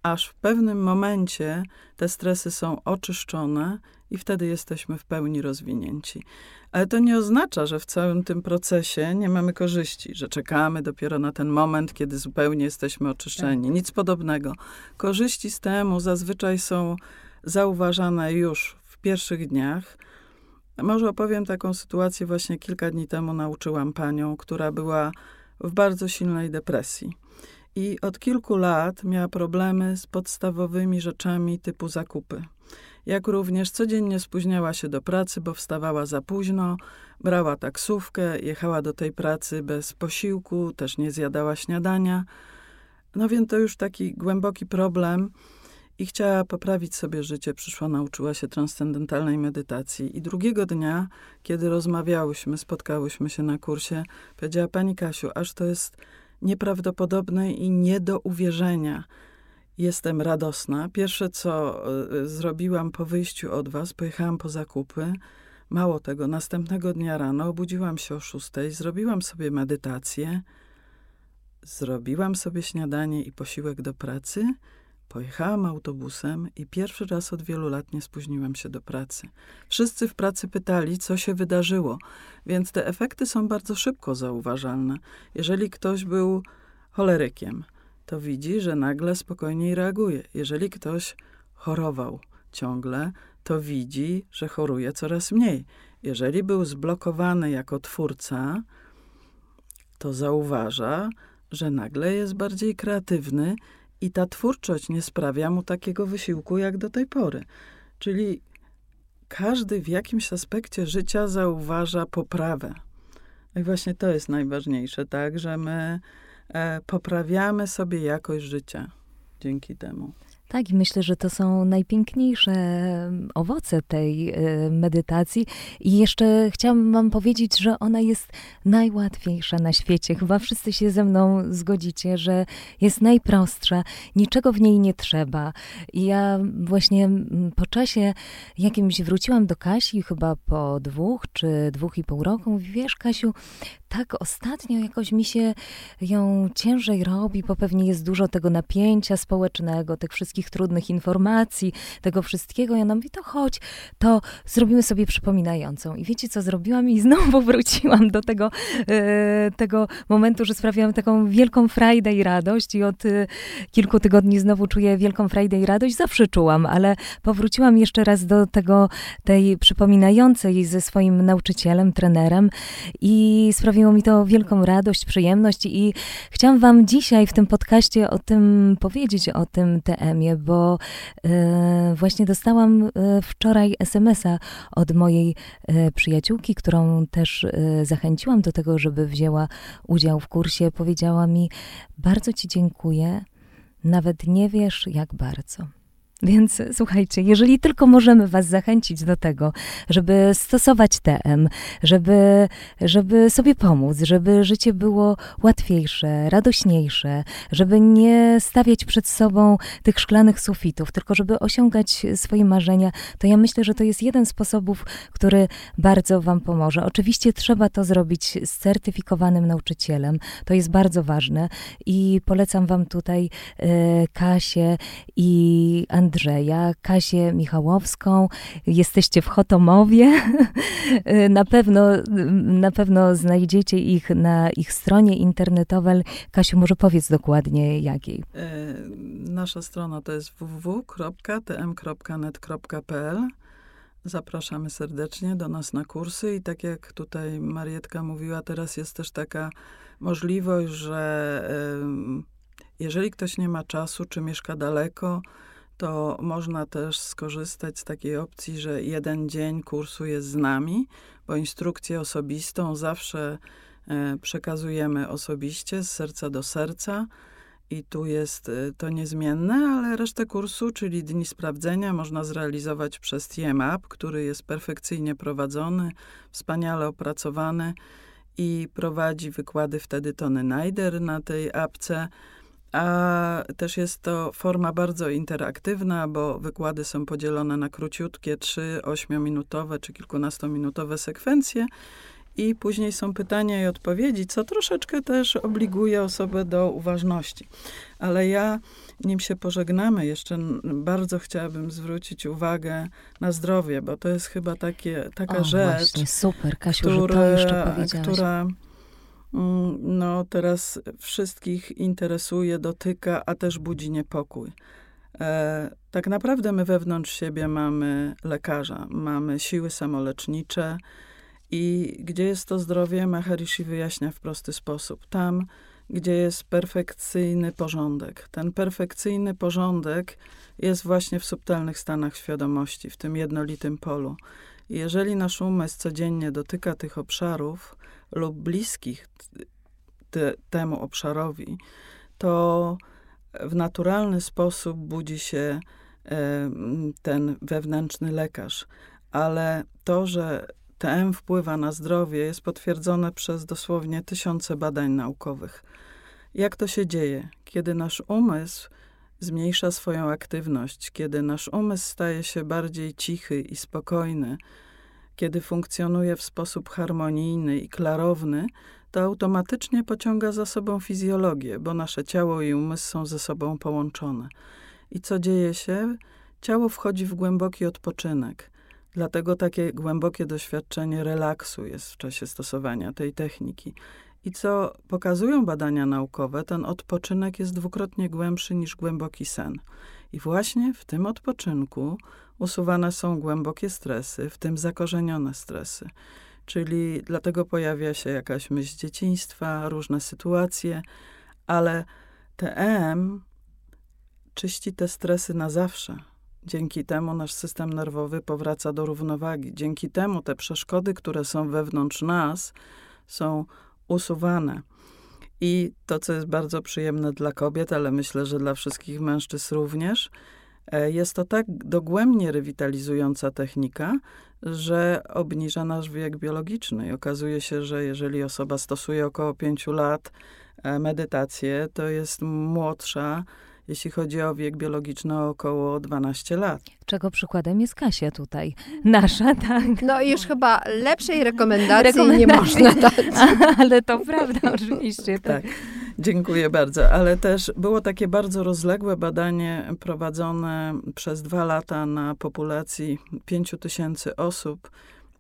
Speaker 2: Aż w pewnym momencie te stresy są oczyszczone i wtedy jesteśmy w pełni rozwinięci. Ale to nie oznacza, że w całym tym procesie nie mamy korzyści, że czekamy dopiero na ten moment, kiedy zupełnie jesteśmy oczyszczeni. Tak. Nic podobnego. Korzyści z temu zazwyczaj są zauważane już w pierwszych dniach. Może opowiem taką sytuację. Właśnie kilka dni temu nauczyłam panią, która była w bardzo silnej depresji. I od kilku lat miała problemy z podstawowymi rzeczami typu zakupy jak również codziennie spóźniała się do pracy, bo wstawała za późno, brała taksówkę, jechała do tej pracy bez posiłku, też nie zjadała śniadania. No więc to już taki głęboki problem i chciała poprawić sobie życie. Przyszła, nauczyła się transcendentalnej medytacji. I drugiego dnia, kiedy rozmawiałyśmy, spotkałyśmy się na kursie, powiedziała pani Kasiu, aż to jest nieprawdopodobne i nie do uwierzenia jestem radosna. Pierwsze, co e, zrobiłam po wyjściu od was, pojechałam po zakupy. Mało tego, następnego dnia rano obudziłam się o szóstej, zrobiłam sobie medytację, zrobiłam sobie śniadanie i posiłek do pracy, pojechałam autobusem i pierwszy raz od wielu lat nie spóźniłam się do pracy. Wszyscy w pracy pytali, co się wydarzyło, więc te efekty są bardzo szybko zauważalne. Jeżeli ktoś był cholerykiem, to widzi, że nagle spokojniej reaguje. Jeżeli ktoś chorował ciągle, to widzi, że choruje coraz mniej. Jeżeli był zblokowany jako twórca, to zauważa, że nagle jest bardziej kreatywny i ta twórczość nie sprawia mu takiego wysiłku jak do tej pory. Czyli każdy w jakimś aspekcie życia zauważa poprawę. I właśnie to jest najważniejsze, tak, że my poprawiamy sobie jakość życia dzięki temu.
Speaker 1: Tak, i myślę, że to są najpiękniejsze owoce tej e, medytacji. I jeszcze chciałam Wam powiedzieć, że ona jest najłatwiejsza na świecie. Chyba wszyscy się ze mną zgodzicie, że jest najprostsza, niczego w niej nie trzeba. I ja właśnie po czasie jakimś wróciłam do Kasi, chyba po dwóch czy dwóch i pół roku, mówi, wiesz, Kasiu, tak ostatnio jakoś mi się ją ciężej robi, bo pewnie jest dużo tego napięcia społecznego, tych wszystkich trudnych informacji, tego wszystkiego. Ja ona mówi, to chodź, to zrobimy sobie przypominającą. I wiecie, co zrobiłam? I znowu wróciłam do tego, e, tego momentu, że sprawiałam taką wielką frajdę i radość i od e, kilku tygodni znowu czuję wielką frajdę i radość. Zawsze czułam, ale powróciłam jeszcze raz do tego, tej przypominającej ze swoim nauczycielem, trenerem i sprawiłam sprawiło mi to wielką radość, przyjemność i chciałam wam dzisiaj w tym podcaście o tym powiedzieć, o tym TM-ie, bo e, właśnie dostałam e, wczoraj SMS-a od mojej e, przyjaciółki, którą też e, zachęciłam do tego, żeby wzięła udział w kursie. Powiedziała mi, bardzo ci dziękuję, nawet nie wiesz jak bardzo. Więc słuchajcie, jeżeli tylko możemy Was zachęcić do tego, żeby stosować TM, żeby, żeby sobie pomóc, żeby życie było łatwiejsze, radośniejsze, żeby nie stawiać przed sobą tych szklanych sufitów, tylko żeby osiągać swoje marzenia, to ja myślę, że to jest jeden z sposobów, który bardzo Wam pomoże. Oczywiście trzeba to zrobić z certyfikowanym nauczycielem, to jest bardzo ważne i polecam Wam tutaj e, Kasię i Andrzeja, Andrzeja, Kazię Michałowską, jesteście w Chotomowie. na, pewno, na pewno znajdziecie ich na ich stronie internetowej. Kasiu, może powiedz dokładnie jakiej. E,
Speaker 2: nasza strona to jest www.tm.net.pl. Zapraszamy serdecznie do nas na kursy i tak jak tutaj Marietka mówiła, teraz jest też taka możliwość, że jeżeli ktoś nie ma czasu, czy mieszka daleko, to można też skorzystać z takiej opcji, że jeden dzień kursu jest z nami, bo instrukcję osobistą zawsze e, przekazujemy osobiście, z serca do serca. I tu jest e, to niezmienne, ale resztę kursu, czyli dni sprawdzenia, można zrealizować przez TMAP, który jest perfekcyjnie prowadzony, wspaniale opracowany i prowadzi wykłady wtedy Tony Najder na tej apce a też jest to forma bardzo interaktywna, bo wykłady są podzielone na króciutkie, 3, 8-minutowe czy kilkunastominutowe sekwencje. I później są pytania i odpowiedzi, co troszeczkę też obliguje osobę do uważności. Ale ja, nim się pożegnamy, jeszcze bardzo chciałabym zwrócić uwagę na zdrowie, bo to jest chyba takie, taka o, rzecz.
Speaker 1: Właśnie, super, Kasiu,
Speaker 2: która Mm, no, teraz wszystkich interesuje, dotyka, a też budzi niepokój. E, tak naprawdę my wewnątrz siebie mamy lekarza, mamy siły samolecznicze i gdzie jest to zdrowie, Maharishi wyjaśnia w prosty sposób. Tam, gdzie jest perfekcyjny porządek. Ten perfekcyjny porządek jest właśnie w subtelnych stanach świadomości, w tym jednolitym polu. Jeżeli nasz umysł codziennie dotyka tych obszarów, lub bliskich te, temu obszarowi, to w naturalny sposób budzi się ten wewnętrzny lekarz. Ale to, że TM wpływa na zdrowie, jest potwierdzone przez dosłownie tysiące badań naukowych. Jak to się dzieje? Kiedy nasz umysł zmniejsza swoją aktywność, kiedy nasz umysł staje się bardziej cichy i spokojny, kiedy funkcjonuje w sposób harmonijny i klarowny, to automatycznie pociąga za sobą fizjologię, bo nasze ciało i umysł są ze sobą połączone. I co dzieje się? Ciało wchodzi w głęboki odpoczynek. Dlatego takie głębokie doświadczenie relaksu jest w czasie stosowania tej techniki. I co pokazują badania naukowe, ten odpoczynek jest dwukrotnie głębszy niż głęboki sen. I właśnie w tym odpoczynku usuwane są głębokie stresy, w tym zakorzenione stresy. Czyli dlatego pojawia się jakaś myśl dzieciństwa, różne sytuacje, ale TM czyści te stresy na zawsze. Dzięki temu nasz system nerwowy powraca do równowagi. Dzięki temu te przeszkody, które są wewnątrz nas, są usuwane. I to, co jest bardzo przyjemne dla kobiet, ale myślę, że dla wszystkich mężczyzn również, jest to tak dogłębnie rewitalizująca technika, że obniża nasz wiek biologiczny. I okazuje się, że jeżeli osoba stosuje około 5 lat e, medytację, to jest młodsza, jeśli chodzi o wiek biologiczny, o około 12 lat.
Speaker 1: Czego przykładem jest Kasia tutaj, nasza, tak?
Speaker 3: No i już chyba lepszej rekomendacji, rekomendacji. nie można dać.
Speaker 1: Ale to prawda, oczywiście.
Speaker 2: Tak. tak. Dziękuję bardzo. Ale też było takie bardzo rozległe badanie prowadzone przez dwa lata na populacji pięciu tysięcy osób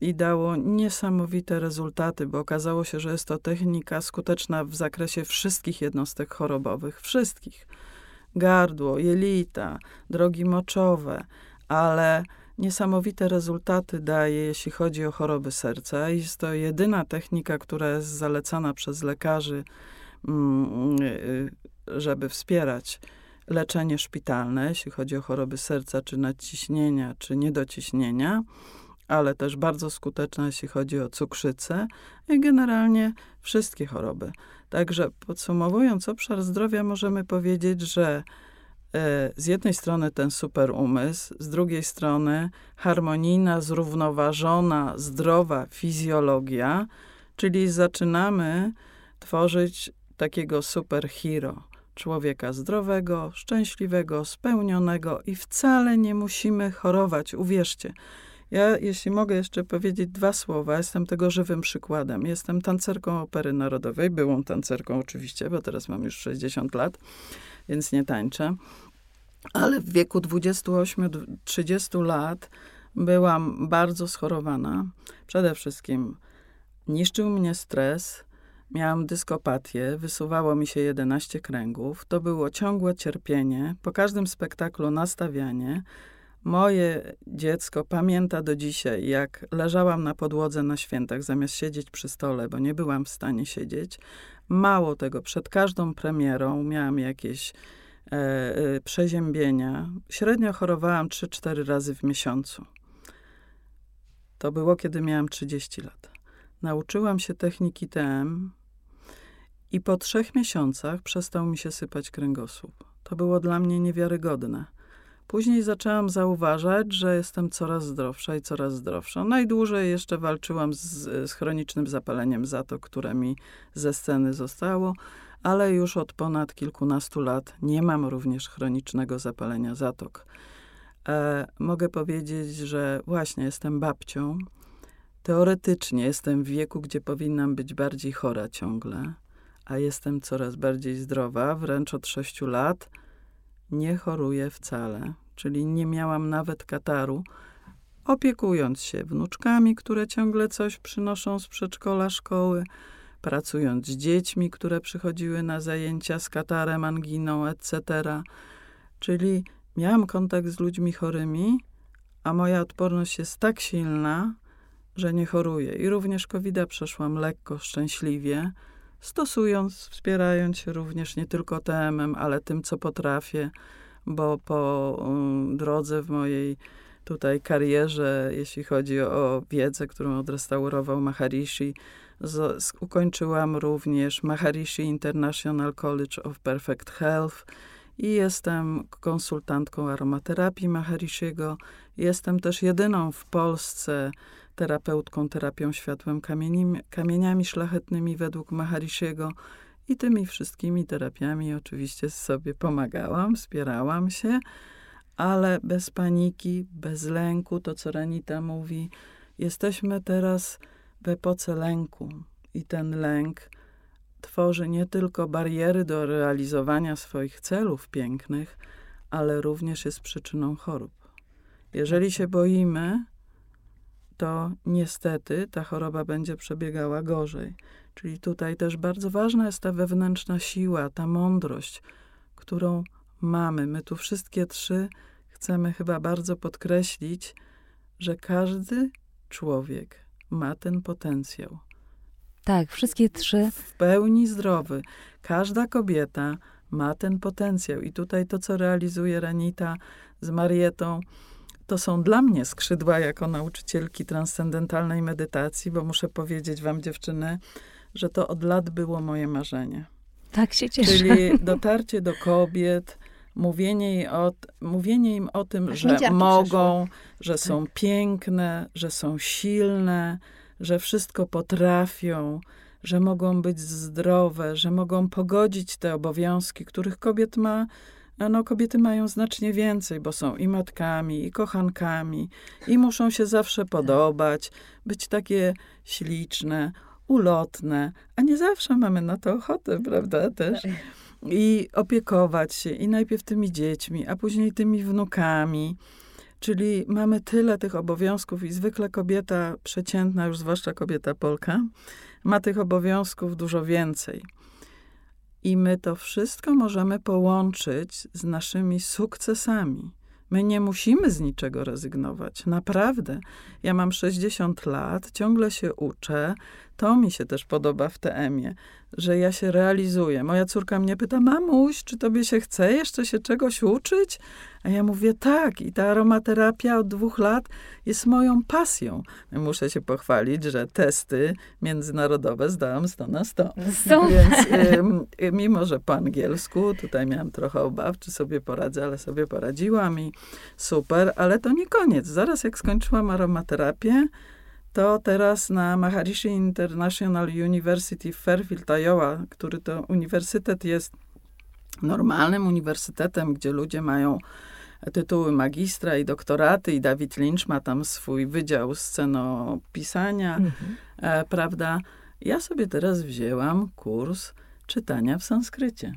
Speaker 2: i dało niesamowite rezultaty, bo okazało się, że jest to technika skuteczna w zakresie wszystkich jednostek chorobowych. Wszystkich. Gardło, jelita, drogi moczowe, ale niesamowite rezultaty daje, jeśli chodzi o choroby serca. Jest to jedyna technika, która jest zalecana przez lekarzy żeby wspierać leczenie szpitalne, jeśli chodzi o choroby serca, czy nadciśnienia, czy niedociśnienia, ale też bardzo skuteczna, jeśli chodzi o cukrzycę i generalnie wszystkie choroby. Także podsumowując obszar zdrowia, możemy powiedzieć, że e, z jednej strony ten super umysł, z drugiej strony harmonijna, zrównoważona, zdrowa fizjologia, czyli zaczynamy tworzyć takiego superhero, człowieka zdrowego, szczęśliwego, spełnionego i wcale nie musimy chorować, uwierzcie. Ja, jeśli mogę jeszcze powiedzieć dwa słowa, jestem tego żywym przykładem. Jestem tancerką Opery Narodowej, byłą tancerką oczywiście, bo teraz mam już 60 lat, więc nie tańczę. Ale w wieku 28-30 lat byłam bardzo schorowana. Przede wszystkim niszczył mnie stres, Miałam dyskopatię, wysuwało mi się 11 kręgów. To było ciągłe cierpienie, po każdym spektaklu nastawianie. Moje dziecko pamięta do dzisiaj, jak leżałam na podłodze na świętach, zamiast siedzieć przy stole, bo nie byłam w stanie siedzieć. Mało tego, przed każdą premierą miałam jakieś e, e, przeziębienia. Średnio chorowałam 3-4 razy w miesiącu. To było, kiedy miałam 30 lat. Nauczyłam się techniki TM, i po trzech miesiącach przestał mi się sypać kręgosłup. To było dla mnie niewiarygodne. Później zaczęłam zauważać, że jestem coraz zdrowsza i coraz zdrowsza. Najdłużej jeszcze walczyłam z, z chronicznym zapaleniem to, które mi ze sceny zostało, ale już od ponad kilkunastu lat nie mam również chronicznego zapalenia zatok. E, mogę powiedzieć, że właśnie jestem babcią. Teoretycznie jestem w wieku, gdzie powinnam być bardziej chora ciągle a jestem coraz bardziej zdrowa, wręcz od sześciu lat nie choruję wcale, czyli nie miałam nawet kataru, opiekując się wnuczkami, które ciągle coś przynoszą z przedszkola, szkoły, pracując z dziećmi, które przychodziły na zajęcia z katarem, anginą, etc. Czyli miałam kontakt z ludźmi chorymi, a moja odporność jest tak silna, że nie choruję. I również covid przeszłam lekko, szczęśliwie, stosując, wspierając się również nie tylko TM-em, ale tym, co potrafię, bo po um, drodze w mojej tutaj karierze, jeśli chodzi o wiedzę, którą odrestaurował Maharishi, ukończyłam również Maharishi International College of Perfect Health i jestem konsultantką aromaterapii Maharishiego. Jestem też jedyną w Polsce terapeutką terapią światłem kamieniami, kamieniami szlachetnymi według Maharishiego i tymi wszystkimi terapiami oczywiście sobie pomagałam, wspierałam się, ale bez paniki, bez lęku, to co Ranita mówi, jesteśmy teraz w epoce lęku i ten lęk tworzy nie tylko bariery do realizowania swoich celów pięknych, ale również jest przyczyną chorób. Jeżeli się boimy, to niestety ta choroba będzie przebiegała gorzej. Czyli tutaj też bardzo ważna jest ta wewnętrzna siła, ta mądrość, którą mamy. My tu wszystkie trzy chcemy chyba bardzo podkreślić, że każdy człowiek ma ten potencjał.
Speaker 1: Tak, wszystkie trzy.
Speaker 2: W pełni zdrowy. Każda kobieta ma ten potencjał. I tutaj to, co realizuje Ranita z Marietą, to są dla mnie skrzydła jako nauczycielki transcendentalnej medytacji, bo muszę powiedzieć wam, dziewczyny, że to od lat było moje marzenie.
Speaker 1: Tak się cieszę.
Speaker 2: Czyli dotarcie do kobiet, mówienie, o, mówienie im o tym,
Speaker 3: Aż
Speaker 2: że mogą, że są piękne, że są silne, że wszystko potrafią, że mogą być zdrowe, że mogą pogodzić te obowiązki, których kobiet ma. No, kobiety mają znacznie więcej, bo są i matkami, i kochankami, i muszą się zawsze podobać, być takie śliczne, ulotne, a nie zawsze mamy na to ochotę, prawda, też. I opiekować się, i najpierw tymi dziećmi, a później tymi wnukami. Czyli mamy tyle tych obowiązków i zwykle kobieta przeciętna, już zwłaszcza kobieta Polka, ma tych obowiązków dużo więcej. I my to wszystko możemy połączyć z naszymi sukcesami. My nie musimy z niczego rezygnować. Naprawdę. Ja mam 60 lat, ciągle się uczę. To mi się też podoba w TM-ie, że ja się realizuję. Moja córka mnie pyta, mamuś, czy tobie się chce jeszcze się czegoś uczyć? A ja mówię, tak. I ta aromaterapia od dwóch lat jest moją pasją. Muszę się pochwalić, że testy międzynarodowe zdałam 100 na 100.
Speaker 1: Są.
Speaker 2: Więc y, mimo, że po angielsku, tutaj miałam trochę obaw, czy sobie poradzę, ale sobie poradziłam i super. Ale to nie koniec. Zaraz jak skończyłam aromaterapię, to teraz na Maharishi International University w Fairfield, Iowa, który to uniwersytet jest normalnym uniwersytetem, gdzie ludzie mają tytuły magistra i doktoraty i David Lynch ma tam swój wydział scenopisania,
Speaker 1: Mhm.
Speaker 2: e, prawda? Ja sobie teraz wzięłam kurs czytania w sanskrycie.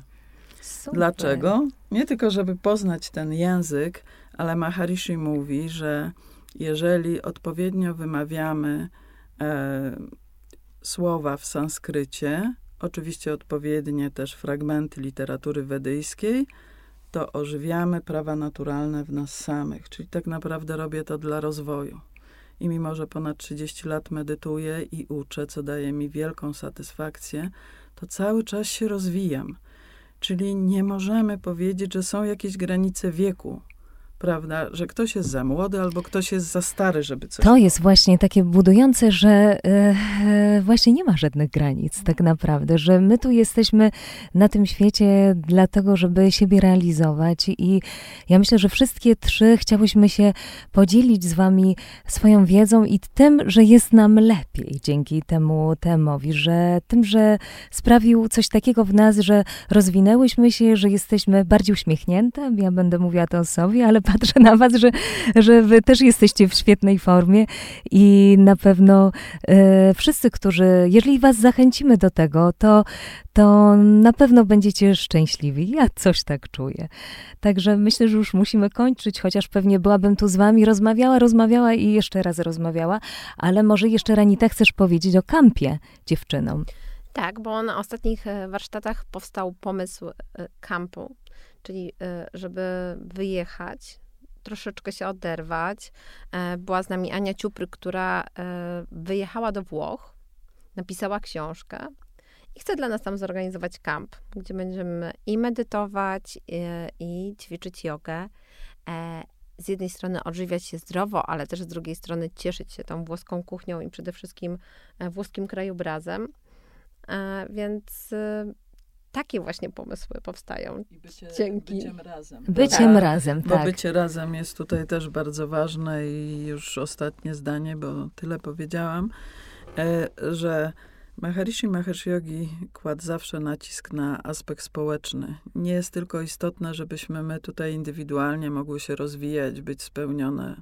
Speaker 1: Super.
Speaker 2: Dlaczego? Nie tylko, żeby poznać ten język, ale Maharishi mówi, że jeżeli odpowiednio wymawiamy e, słowa w sanskrycie, oczywiście odpowiednie też fragmenty literatury wedyjskiej, to ożywiamy prawa naturalne w nas samych. Czyli tak naprawdę robię to dla rozwoju. I mimo, że ponad 30 lat medytuję i uczę, co daje mi wielką satysfakcję, to cały czas się rozwijam. Czyli nie możemy powiedzieć, że są jakieś granice wieku, prawda? Że ktoś jest za młody albo ktoś jest za stary, żeby coś.
Speaker 1: To jest właśnie takie budujące, że e, e, właśnie nie ma żadnych granic tak naprawdę, że my tu jesteśmy na tym świecie dlatego, żeby siebie realizować i ja myślę, że wszystkie trzy chciałyśmy się podzielić z wami swoją wiedzą i tym, że jest nam lepiej dzięki temu temowi, że tym, że sprawił coś takiego w nas, że rozwinęłyśmy się, że jesteśmy bardziej uśmiechnięte. Ja będę mówiła to o sobie, ale patrzę na was, że, że wy też jesteście w świetnej formie i na pewno e, wszyscy, którzy, jeżeli was zachęcimy do tego, to, to na pewno będziecie szczęśliwi. Ja coś tak czuję. Także myślę, że już musimy kończyć, chociaż pewnie byłabym tu z wami, rozmawiała, rozmawiała i jeszcze raz rozmawiała, ale może jeszcze Ranita chcesz powiedzieć o kampie dziewczynom.
Speaker 3: Tak, bo na ostatnich e, warsztatach powstał pomysł e, kampu, czyli e, żeby wyjechać, troszeczkę się oderwać. E, Była z nami Ania Ciupry, która e, wyjechała do Włoch, napisała książkę i chce dla nas tam zorganizować kamp, gdzie będziemy i medytować, e, i ćwiczyć jogę. Z jednej strony odżywiać się zdrowo, ale też z drugiej strony cieszyć się tą włoską kuchnią i przede wszystkim włoskim krajobrazem. Więc takie właśnie pomysły powstają.
Speaker 2: I bycie,
Speaker 3: Dzięki.
Speaker 2: byciem razem.
Speaker 1: Byciem
Speaker 2: prawda?
Speaker 1: razem,
Speaker 2: Bo
Speaker 1: tak.
Speaker 2: bycie razem jest tutaj też bardzo ważne i już ostatnie zdanie, bo tyle powiedziałam, e, że Maharishi Mahesh Yogi kładł zawsze nacisk na aspekt społeczny. Nie jest tylko istotne, żebyśmy my tutaj indywidualnie mogły się rozwijać, być spełnione,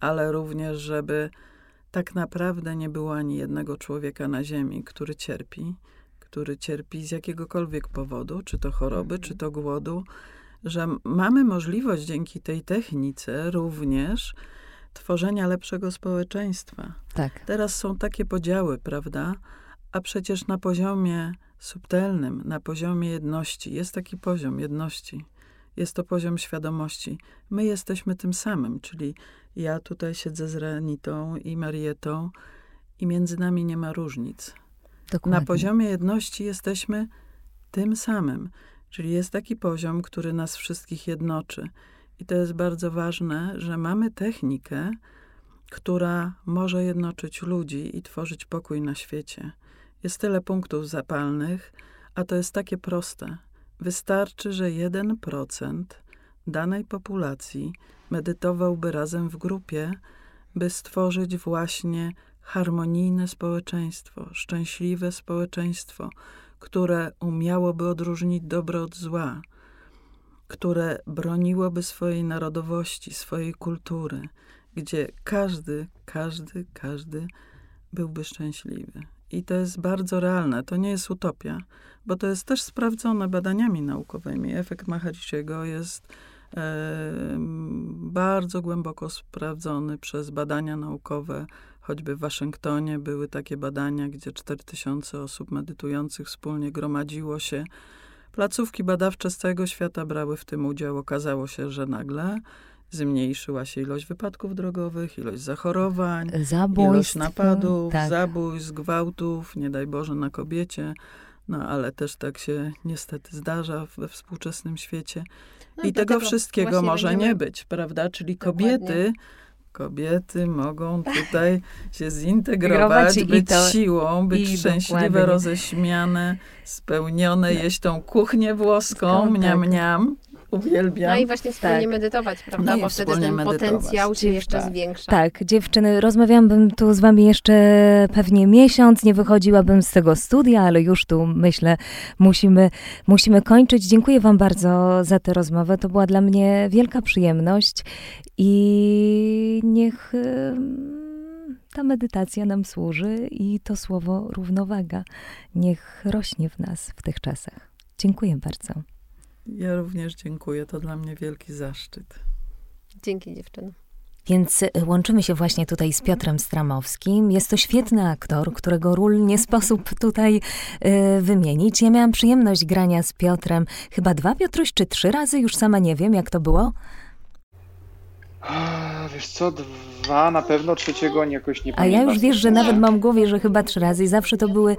Speaker 2: ale również, żeby tak naprawdę nie było ani jednego człowieka na ziemi, który cierpi, który cierpi z jakiegokolwiek powodu, czy to choroby, czy to głodu, że mamy możliwość dzięki tej technice również tworzenia lepszego społeczeństwa.
Speaker 1: Tak.
Speaker 2: Teraz są takie podziały, prawda? A przecież na poziomie subtelnym, na poziomie jedności, jest taki poziom jedności. Jest to poziom świadomości. My jesteśmy tym samym, czyli ja tutaj siedzę z Renitą i Marietą i między nami nie ma różnic.
Speaker 1: Dokładnie.
Speaker 2: Na poziomie jedności jesteśmy tym samym. Czyli jest taki poziom, który nas wszystkich jednoczy. I to jest bardzo ważne, że mamy technikę, która może jednoczyć ludzi i tworzyć pokój na świecie. Jest tyle punktów zapalnych, a to jest takie proste. Wystarczy, że 1% danej populacji medytowałby razem w grupie, by stworzyć właśnie harmonijne społeczeństwo, szczęśliwe społeczeństwo, które umiałoby odróżnić dobro od zła, które broniłoby swojej narodowości, swojej kultury, gdzie każdy, każdy, każdy byłby szczęśliwy. I to jest bardzo realne, to nie jest utopia, bo to jest też sprawdzone badaniami naukowymi. Efekt Mahariciego jest e, bardzo głęboko sprawdzony przez badania naukowe. Choćby w Waszyngtonie były takie badania, gdzie 4000 osób medytujących wspólnie gromadziło się. Placówki badawcze z całego świata brały w tym udział. Okazało się, że nagle zmniejszyła się ilość wypadków drogowych, ilość zachorowań,
Speaker 1: Zabójstw,
Speaker 2: ilość napadów,
Speaker 1: tak.
Speaker 2: zabójstw, gwałtów, nie daj Boże na kobiecie. No ale też tak się niestety zdarza we współczesnym świecie.
Speaker 3: No
Speaker 2: I tego wszystkiego może
Speaker 3: będziemy-
Speaker 2: nie być, prawda? Czyli
Speaker 3: Dokładnie.
Speaker 2: kobiety, kobiety mogą tutaj się
Speaker 1: Integrować
Speaker 2: zintegrować,
Speaker 1: i
Speaker 2: być
Speaker 1: to-
Speaker 2: siłą, być szczęśliwe,
Speaker 1: dokładnie.
Speaker 2: roześmiane, spełnione, jeść tą kuchnię włoską,
Speaker 1: Tak.
Speaker 2: mniam, mniam. Uwielbiam.
Speaker 3: No i właśnie wspólnie
Speaker 1: Tak.
Speaker 3: medytować, prawda?
Speaker 2: No i
Speaker 3: Bo wtedy ten
Speaker 2: medytować.
Speaker 3: potencjał się jeszcze
Speaker 2: Tak.
Speaker 3: zwiększa.
Speaker 1: Tak, dziewczyny, rozmawiałabym tu z wami jeszcze pewnie miesiąc, nie wychodziłabym z tego studia, ale już tu myślę, musimy, musimy kończyć. Dziękuję wam bardzo za tę rozmowę. To była dla mnie wielka przyjemność i niech ta medytacja nam służy i to słowo równowaga niech rośnie w nas w tych czasach. Dziękuję bardzo.
Speaker 2: Ja również dziękuję, to dla mnie wielki zaszczyt.
Speaker 3: Dzięki dziewczyny.
Speaker 1: Więc y, łączymy się właśnie tutaj z Piotrem Stramowskim. Jest to świetny aktor, którego ról nie sposób tutaj y, wymienić. Ja miałam przyjemność grania z Piotrem chyba dwa, Piotruś, czy trzy razy, już sama nie wiem, jak to było.
Speaker 4: A, Wiesz co, dwa na pewno, trzeciego jakoś nie
Speaker 1: A
Speaker 4: pamiętam.
Speaker 1: ja już wiesz, że nawet mam w głowie, że chyba trzy razy i zawsze to były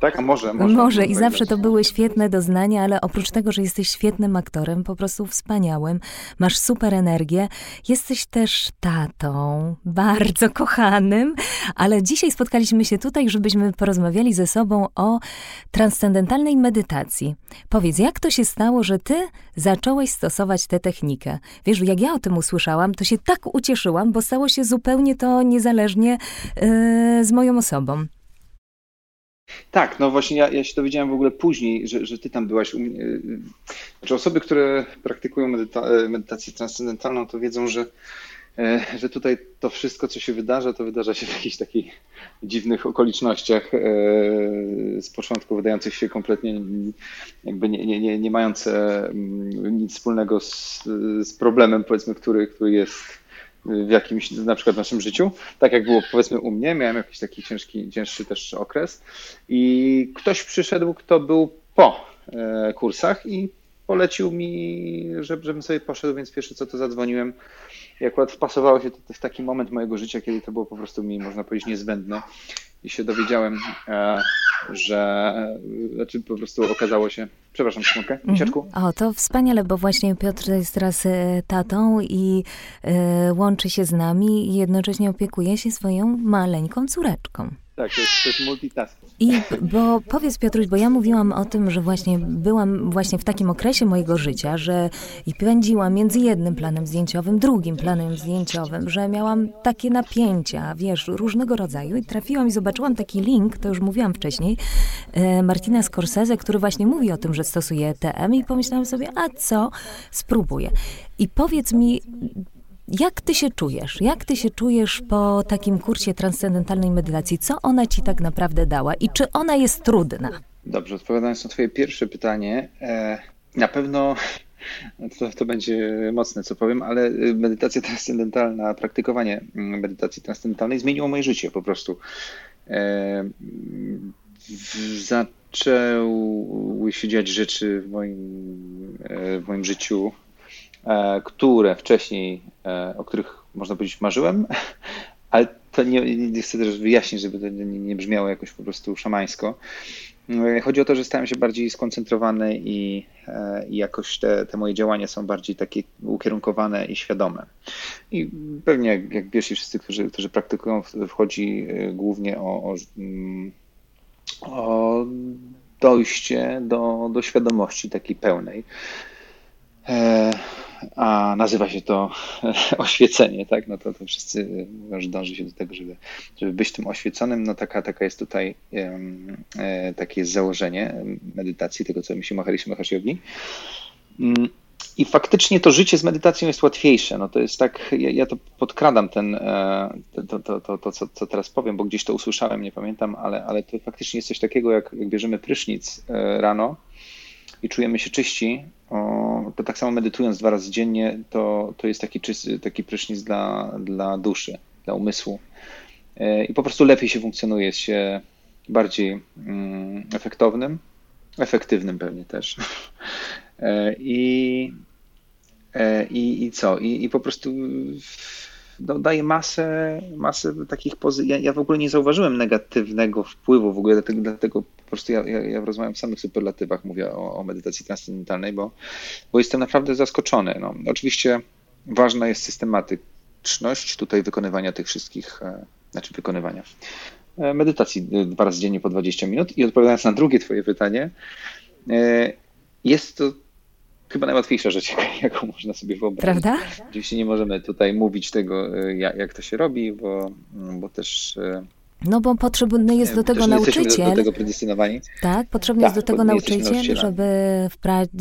Speaker 4: Tak, a może, może.
Speaker 1: Może i zawsze to były świetne doznania, ale oprócz tego, że jesteś świetnym aktorem, po prostu wspaniałym, masz super energię, jesteś też tatą, bardzo kochanym, ale dzisiaj spotkaliśmy się tutaj, żebyśmy porozmawiali ze sobą o transcendentalnej medytacji. Powiedz, jak to się stało, że ty zacząłeś stosować tę technikę? Wiesz, jak ja o tym usłyszałam, to się tak ucieszyłam, bo stało się zupełnie to niezależnie yy, z moją osobą.
Speaker 4: Tak, no właśnie ja, ja się dowiedziałem w ogóle później, że, że ty tam byłaś. Znaczy osoby, które praktykują medyta e, medytację transcendentalną, to wiedzą, że, e, że tutaj to wszystko, co się wydarza, to wydarza się w jakichś takich dziwnych okolicznościach, e, z początku wydających się kompletnie jakby nie, nie, nie, nie mające mm, nic wspólnego z, z problemem, powiedzmy, który, który jest w jakimś, na przykład naszym życiu. Tak jak było powiedzmy u mnie, miałem jakiś taki ciężki, cięższy też okres i ktoś przyszedł, kto był po e, kursach i polecił mi, żeby, żebym sobie poszedł, więc pierwsze co to zadzwoniłem i akurat wpasowało się to w taki moment mojego życia, kiedy to było po prostu mi, można powiedzieć, niezbędne i się dowiedziałem, e, że, e, znaczy po prostu okazało się, przepraszam sekundkę, misiaczku,
Speaker 1: O, to wspaniale, bo właśnie Piotr jest teraz e, tatą i łączy się z nami i jednocześnie opiekuje się swoją maleńką córeczką.
Speaker 4: Tak, to jest, to jest multitasking.
Speaker 1: I bo powiedz Piotruś, bo ja mówiłam o tym, że właśnie byłam właśnie w takim okresie mojego życia, że i pędziłam między jednym planem zdjęciowym, drugim planem zdjęciowym, że miałam takie napięcia, wiesz, różnego rodzaju i trafiłam i zobaczyłam taki link, to już mówiłam wcześniej, e, Martina Scorsese, który właśnie mówi o tym, że stosuje TM i pomyślałam sobie, a co, spróbuję. I powiedz mi, jak ty się czujesz? Jak ty się czujesz po takim kursie transcendentalnej medytacji? Co ona ci tak naprawdę dała i czy ona jest trudna?
Speaker 4: Dobrze, odpowiadając na Twoje pierwsze pytanie, e, na pewno to, to będzie mocne, co powiem, ale y, medytacja transcendentalna, praktykowanie mm, medytacji transcendentalnej zmieniło moje życie po prostu. E, Zaczęły się dziać rzeczy w moim, e, w moim życiu, e, które wcześniej, e, o których można powiedzieć marzyłem, ale to nie, nie chcę też wyjaśnić, żeby to nie, nie brzmiało jakoś po prostu szamańsko. E, Chodzi o to, że stałem się bardziej skoncentrowany i, e, i jakoś te, te moje działania są bardziej takie ukierunkowane i świadome. I pewnie jak, jak wiesz wszyscy, którzy, którzy praktykują, wchodzi e, głównie o, o, mm, o dojście do, do świadomości takiej pełnej. E, a nazywa się to oświecenie, tak? No to, to wszyscy już dąży się do tego, żeby, żeby być tym oświeconym. No taka, taka jest tutaj e, takie jest założenie medytacji, tego co myśli Maharishi Mahesh I faktycznie to życie z medytacją jest łatwiejsze. No to jest tak, ja, ja to podkradam ten, e, to, to, to, to co, co, teraz powiem, bo gdzieś to usłyszałem, nie pamiętam, ale, ale to faktycznie jest coś takiego, jak, jak bierzemy prysznic e, rano i czujemy się czyści, to tak samo medytując dwa razy dziennie, to, to jest taki, czysty, taki prysznic dla, dla duszy, dla umysłu. E, I po prostu lepiej się funkcjonuje, jest się bardziej mm, efektownym, efektywnym pewnie też. E, I, e, i, i co? I, I po prostu daje masę, masę takich pozytywnych. Ja, ja, w ogóle nie zauważyłem negatywnego wpływu w ogóle, dlatego, dlatego po prostu ja, ja, ja rozmawiam w samych superlatywach, mówię o, o medytacji transcendentalnej, bo, bo jestem naprawdę zaskoczony. No, oczywiście ważna jest systematyczność tutaj wykonywania tych wszystkich, e, znaczy wykonywania e, medytacji dwa razy dziennie po 20 minut. I odpowiadając na drugie Twoje pytanie, e, jest to chyba najłatwiejsza rzecz, jaką można sobie wyobrazić.
Speaker 1: Prawda?
Speaker 4: Oczywiście nie możemy tutaj mówić tego, jak, jak to się robi, bo, bo też
Speaker 1: no bo potrzebny jest do tego nauczyciel.
Speaker 4: Do, do tego predestynowani.
Speaker 1: Tak, potrzebny tak, jest do tego nauczyciel, żeby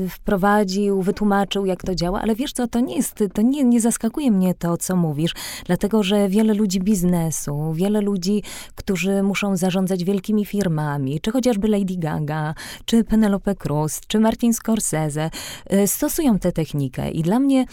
Speaker 1: wprowadził, wytłumaczył, jak to działa. Ale wiesz co, to nie jest, to nie, nie zaskakuje mnie to, co mówisz, dlatego że wiele ludzi biznesu, wiele ludzi, którzy muszą zarządzać wielkimi firmami, czy chociażby Lady Gaga, czy Penelope Cruz, czy Martin Scorsese, y, stosują tę technikę. I dla mnie,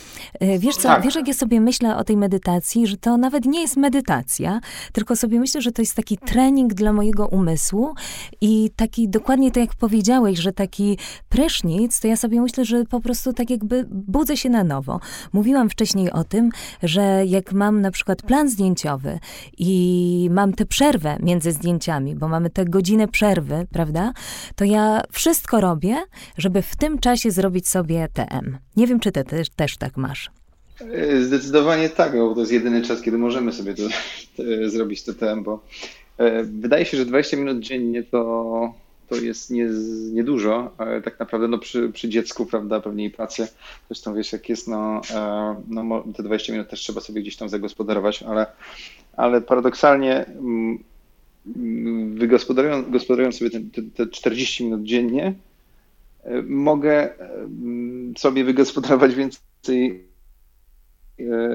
Speaker 1: y, wiesz co, tak. wiesz jak ja sobie myślę o tej medytacji, że to nawet nie jest medytacja, tylko sobie myślę, że to jest taki trening dla mojego umysłu i taki dokładnie tak jak powiedziałeś, że taki prysznic, to ja sobie myślę, że po prostu tak jakby budzę się na nowo. Mówiłam wcześniej o tym, że jak mam na przykład plan zdjęciowy i mam tę przerwę między zdjęciami, bo mamy tę godzinę przerwy, prawda? To ja wszystko robię, żeby w tym czasie zrobić sobie TM. Nie wiem, czy ty też, też tak masz.
Speaker 4: Zdecydowanie tak, bo to jest jedyny czas, kiedy możemy sobie to, to zrobić to TM, bo e, wydaje się, że 20 minut dziennie to, to jest nie, niedużo, ale tak naprawdę no przy, przy dziecku, prawda, pewnie i pracy, zresztą wiesz jak jest, no, e, no te 20 minut też trzeba sobie gdzieś tam zagospodarować, ale, ale paradoksalnie mm, wygospodarując gospodarując sobie te, te 40 minut dziennie, e, mogę sobie wygospodarować więcej E,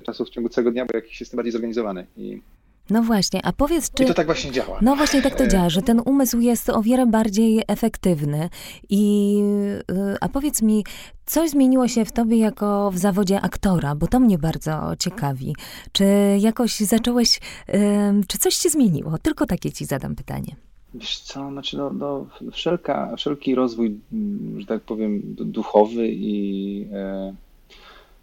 Speaker 4: czasu w ciągu całego dnia, bo jakiś jestem bardziej zorganizowany. I
Speaker 1: no właśnie, a powiedz, czy.
Speaker 4: I to tak właśnie działa.
Speaker 1: No właśnie tak to e, działa, że ten umysł jest o wiele bardziej efektywny. I y, a powiedz mi, coś zmieniło się w tobie jako w zawodzie aktora, bo to mnie bardzo ciekawi. Czy jakoś zacząłeś, czy coś się zmieniło? Tylko takie ci zadam pytanie.
Speaker 4: Wiesz co, znaczy no, no wszelka, wszelki rozwój, że tak powiem, duchowy i. E,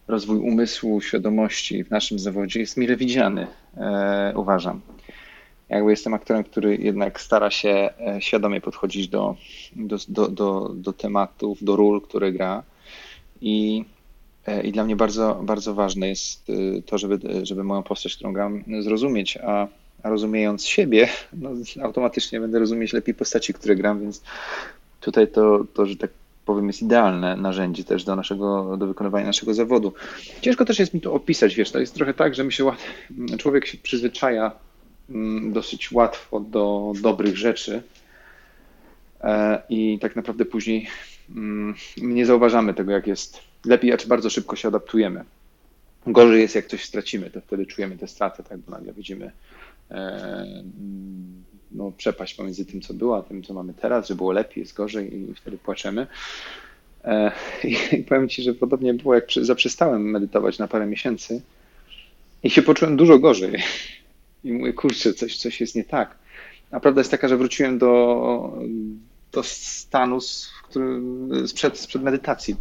Speaker 4: rozwój umysłu, świadomości w naszym zawodzie jest mile widziany, e, uważam. Jakby jestem aktorem, który jednak stara się e, świadomie podchodzić do, do, do, do, do tematów, do ról, które gra. I, e, i dla mnie bardzo, bardzo ważne jest to, żeby, żeby moją postać, którą gram, zrozumieć, a, a rozumiejąc siebie, no, automatycznie będę rozumieć lepiej postaci, które gram, więc tutaj to, to że tak powiem, jest idealne narzędzie też do naszego, do wykonywania naszego zawodu. Ciężko też jest mi to opisać, wiesz, to jest trochę tak, że mi się człowiek się przyzwyczaja mm, dosyć łatwo do dobrych rzeczy e, i tak naprawdę później mm, nie zauważamy tego, jak jest lepiej, a czy bardzo szybko się adaptujemy. Gorzej jest, jak coś stracimy, to wtedy czujemy tę stratę, tak, bo nagle widzimy e, no, przepaść pomiędzy tym, co było, a tym, co mamy teraz, że było lepiej, jest gorzej i wtedy płaczemy. E, I powiem Ci, że podobnie było, jak zaprzestałem medytować na parę miesięcy i się poczułem dużo gorzej. I mówię, kurczę, coś, coś jest nie tak. A prawda jest taka, że wróciłem do, do stanu sprzed, sprzed medytacji.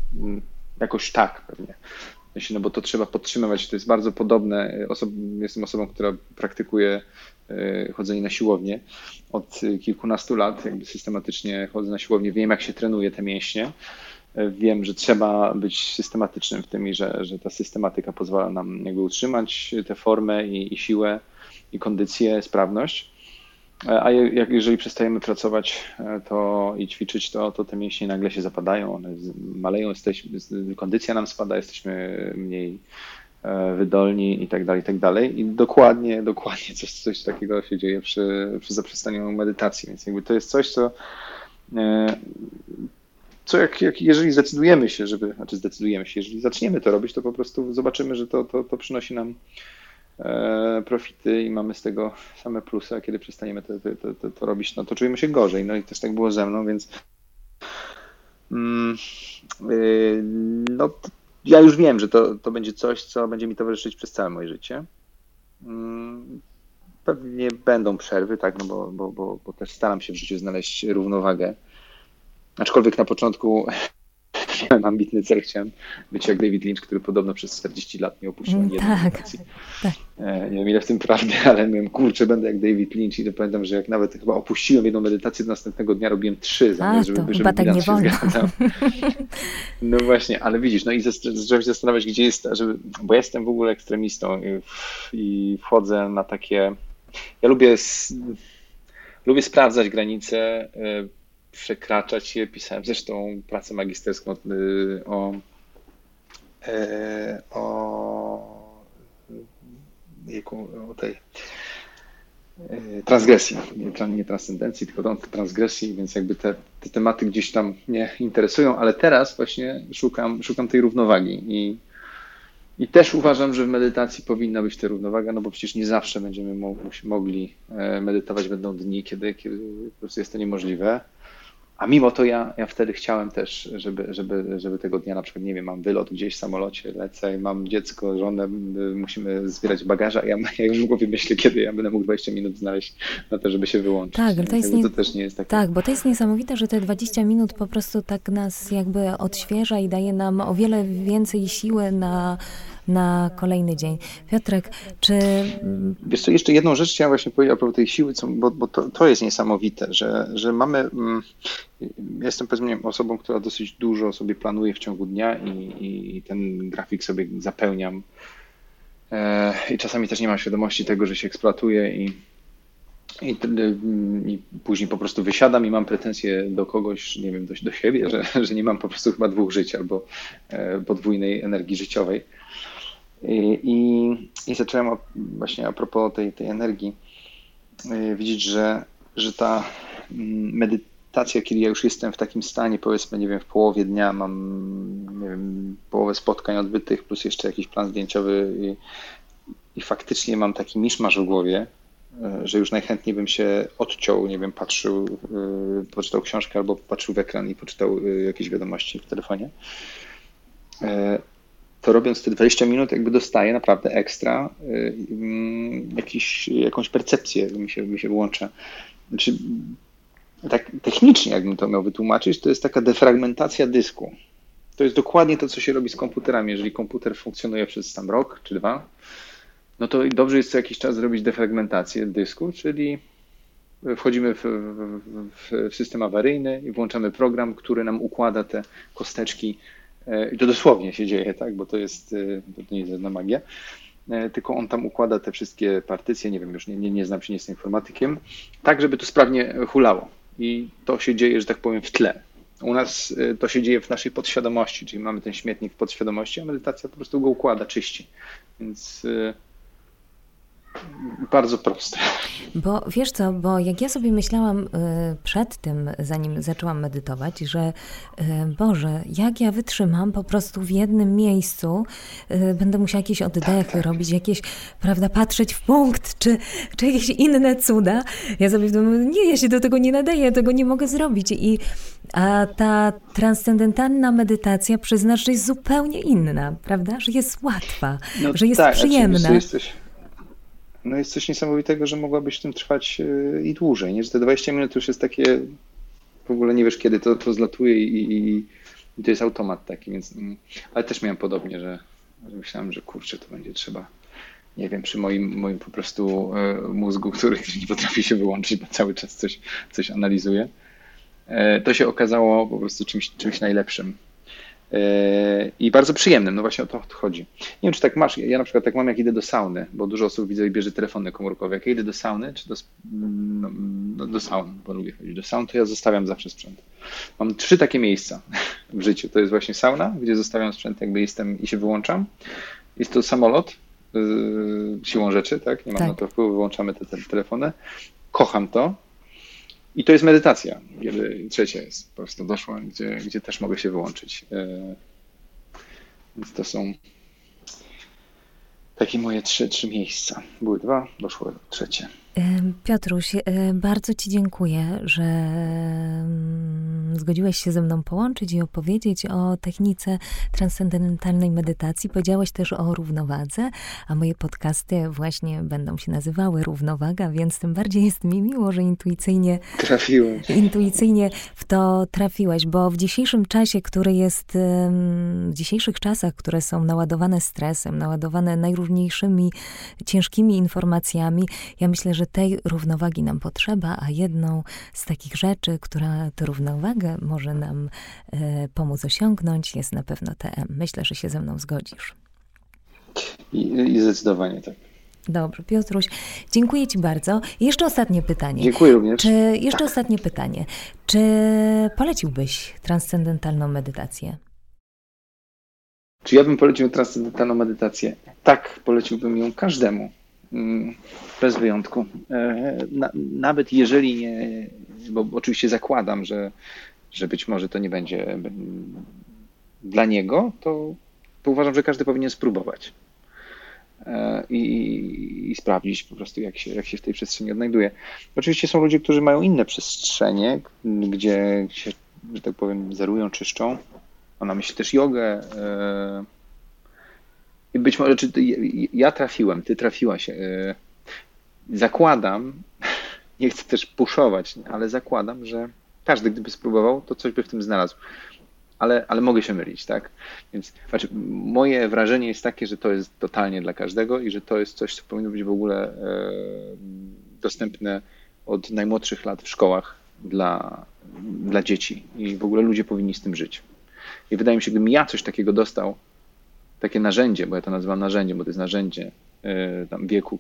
Speaker 4: Jakoś tak pewnie no bo to trzeba podtrzymywać. To jest bardzo podobne. Osob jestem osobą, która praktykuje chodzenie na siłownię od kilkunastu lat. Jakby systematycznie chodzę na siłownię, wiem jak się trenuje te mięśnie. E, wiem, że trzeba być systematycznym w tym i że, że ta systematyka pozwala nam jakby utrzymać tę formę i, i siłę, i kondycję, sprawność. a jak, jeżeli przestajemy pracować to i ćwiczyć, to, to te mięśnie nagle się zapadają, one maleją, jesteśmy, kondycja nam spada, jesteśmy mniej wydolni i tak dalej, i tak dalej. I dokładnie, dokładnie coś, coś takiego się dzieje przy, przy zaprzestaniu medytacji, więc jakby to jest coś, co co jak, jak, jeżeli zdecydujemy się, żeby, znaczy zdecydujemy się, jeżeli zaczniemy to robić, to po prostu zobaczymy, że to, to, to przynosi nam e, profity i mamy z tego same plusy, a kiedy przestaniemy to, to, to, to, robić, no to czujemy się gorzej. No i też tak było ze mną, więc mm, yy, no, ja już wiem, że to, to będzie coś, co będzie mi towarzyszyć przez całe moje życie. Mm, pewnie będą przerwy, tak, no bo, bo, bo, bo też staram się w życiu znaleźć równowagę Aczkolwiek na początku miałem ambitny cel, chciałem być jak David Lynch, który podobno przez 40 lat nie opuścił ani jednej
Speaker 1: tak, tak.
Speaker 4: E, nie wiem ile w tym prawdy, ale miałem, kurczę, będę jak David Lynch i to pamiętam, że jak nawet chyba opuściłem jedną medytację, to następnego dnia robiłem trzy, zamiast,
Speaker 1: A,
Speaker 4: żeby,
Speaker 1: żeby tak nie wolno.
Speaker 4: No właśnie, ale widzisz, no i zacząłem się zastanawiać, gdzie jest, żeby, bo jestem w ogóle ekstremistą i, i wchodzę na takie, ja lubię, lubię sprawdzać granice, e, przekraczać je. Pisałem zresztą pracę magisterską y, o, e, o, o tej e, transgresji, nie, nie transcendencji, tylko transgresji, więc jakby te, te tematy gdzieś tam mnie interesują, ale teraz właśnie szukam, szukam tej równowagi i, i też uważam, że w medytacji powinna być ta równowaga, no bo przecież nie zawsze będziemy mogli e, medytować, będą dni, kiedy, kiedy po prostu jest to niemożliwe. A mimo to ja, ja wtedy chciałem też, żeby, żeby, żeby tego dnia na przykład, nie wiem, mam wylot gdzieś w samolocie, lecę, mam dziecko, żonę, musimy zbierać bagaża, ja, ja już w głowie myślę, kiedy ja będę mógł 20 minut znaleźć na to, żeby się wyłączyć.
Speaker 1: Tak, ale to, jest nie...
Speaker 4: to też nie jest takie...
Speaker 1: Tak, bo to jest niesamowite, że te 20 minut po prostu tak nas jakby odświeża i daje nam o wiele więcej siły na na kolejny dzień. Piotrek, czy...
Speaker 4: Wiesz co, jeszcze jedną rzecz chciałem właśnie powiedzieć a propos tej siły, co, bo, bo to, to jest niesamowite, że, że mamy... Mm, jestem powiedzmy osobą, która dosyć dużo sobie planuje w ciągu dnia i, i ten grafik sobie zapełniam. E, I czasami też nie mam świadomości tego, że się eksploatuje i, i, I, później po prostu wysiadam i mam pretensje do kogoś, nie wiem, do, do siebie, że, że nie mam po prostu chyba dwóch żyć albo e, podwójnej energii życiowej. I, i zacząłem właśnie a propos tej, tej energii y, widzieć, że, że ta mm, medytacja, kiedy ja już jestem w takim stanie, powiedzmy, nie wiem, w połowie dnia mam, wiem, połowę spotkań odbytych, plus jeszcze jakiś plan zdjęciowy i, i faktycznie mam taki miszmasz w głowie, y, że już najchętniej bym się odciął, nie wiem, patrzył, y, poczytał książkę albo patrzył w ekran i poczytał jakieś wiadomości w telefonie to robiąc te 20 minut jakby dostaję naprawdę ekstra y, mm, jakiś, jakąś percepcję mi się, mi się włącza. Znaczy, tak technicznie, jakbym to miał wytłumaczyć, to jest taka defragmentacja dysku. To jest dokładnie to, co się robi z komputerami. Jeżeli komputer funkcjonuje przez tam rok czy dwa, no to dobrze jest co jakiś czas zrobić defragmentację dysku, czyli wchodzimy w, w, w, system awaryjny i włączamy program, który nam układa te kosteczki I to dosłownie się dzieje, tak, bo to jest, e, to nie jest żadna magia, e, tylko on tam układa te wszystkie partycje, nie wiem, już nie, nie, nie znam się, nie jestem informatykiem, tak, żeby to sprawnie hulało. I to się dzieje, że tak powiem, w tle. U nas to się dzieje w naszej podświadomości, czyli mamy ten śmietnik w podświadomości, a medytacja po prostu go układa, czyści. Więc bardzo proste.
Speaker 1: Bo wiesz co, bo jak ja sobie myślałam y, przed tym, zanim zaczęłam medytować, że y, Boże, jak ja wytrzymam po prostu w jednym miejscu, y, będę musiała jakieś oddechy tak, tak. robić, jakieś, prawda, patrzeć w punkt, czy, czy jakieś inne cuda. Ja sobie w domu, nie, ja się do tego nie nadaję, ja tego nie mogę zrobić. I, a ta transcendentalna medytacja, przyznasz, że jest zupełnie inna, prawda? Że jest łatwa, no że jest tak, przyjemna. Jesteś
Speaker 4: no jest coś niesamowitego, że mogłabyś w tym trwać e, i dłużej, nie? Że te 20 minut już jest takie, w ogóle nie wiesz kiedy to, to zlatuje i, i, i to jest automat taki, więc, mm, ale też miałem podobnie, że, że myślałem, że kurczę, to będzie trzeba, nie wiem, przy moim, moim po prostu e, mózgu, który nie potrafi się wyłączyć, bo cały czas coś, coś analizuje, to się okazało po prostu czymś, czymś najlepszym. I bardzo przyjemnym, no właśnie o to chodzi. Nie wiem, czy tak masz. Ja na przykład tak mam, jak idę do sauny, bo dużo osób widzę i bierze telefony komórkowe. Jak ja idę do sauny, czy do, no, no, do saun, bo lubię chodzić do saun, to ja zostawiam zawsze sprzęt. Mam trzy takie miejsca w życiu. To jest właśnie sauna, gdzie zostawiam sprzęt, jakby jestem i się wyłączam. Jest to samolot, yy, siłą rzeczy, tak? Nie mam tak. na to wpływu, wyłączamy te, te telefony. Kocham to, i to jest medytacja, kiedy trzecia jest po prostu doszła, gdzie, gdzie też mogę się wyłączyć. E, więc to są takie moje trzy, trzy miejsca. Były dwa, doszło trzecie.
Speaker 1: Piotruś, bardzo Ci dziękuję, że zgodziłeś się ze mną połączyć i opowiedzieć o technice transcendentalnej medytacji. Powiedziałeś też o równowadze, a moje podcasty właśnie będą się nazywały Równowaga, więc tym bardziej jest mi miło, że intuicyjnie
Speaker 4: trafiłem.
Speaker 1: Intuicyjnie w to trafiłeś, bo w dzisiejszym czasie, który jest, w dzisiejszych czasach, które są naładowane stresem, naładowane najróżniejszymi ciężkimi informacjami, ja myślę, że tej równowagi nam potrzeba, a jedną z takich rzeczy, która tę równowagę może nam e, pomóc osiągnąć, jest na pewno TM. Myślę, że się ze mną zgodzisz.
Speaker 4: I, i zdecydowanie tak.
Speaker 1: Dobrze, Piotruś, dziękuję Ci bardzo. Jeszcze ostatnie pytanie.
Speaker 4: Dziękuję również.
Speaker 1: Czy, jeszcze tak. ostatnie pytanie. Czy poleciłbyś transcendentalną medytację?
Speaker 4: Czy ja bym polecił transcendentalną medytację? Tak, poleciłbym ją każdemu. Mm, bez wyjątku. E, nawet jeżeli nie, bo oczywiście zakładam, że, że być może to nie będzie dla niego, to, uważam, że każdy powinien spróbować. E, I, i, sprawdzić po prostu, jak się, jak się w tej przestrzeni odnajduje. Oczywiście są ludzie, którzy mają inne przestrzenie, gdzie się, że tak powiem, zerują, czyszczą. Ona myśli też jogę, e, i być może, czy ja trafiłem, ty trafiłaś. E, zakładam, nie chcę też puszować, ale zakładam, że każdy, gdyby spróbował, to coś by w tym znalazł. Ale, ale mogę się mylić, tak? Więc znaczy, moje wrażenie jest takie, że to jest totalnie dla każdego i że to jest coś, co powinno być w ogóle e, dostępne od najmłodszych lat w szkołach dla, dla dzieci i w ogóle ludzie powinni z tym żyć. I wydaje mi się, gdybym ja coś takiego dostał takie narzędzie, bo ja to nazywam narzędziem, bo to jest narzędzie e, tam wieku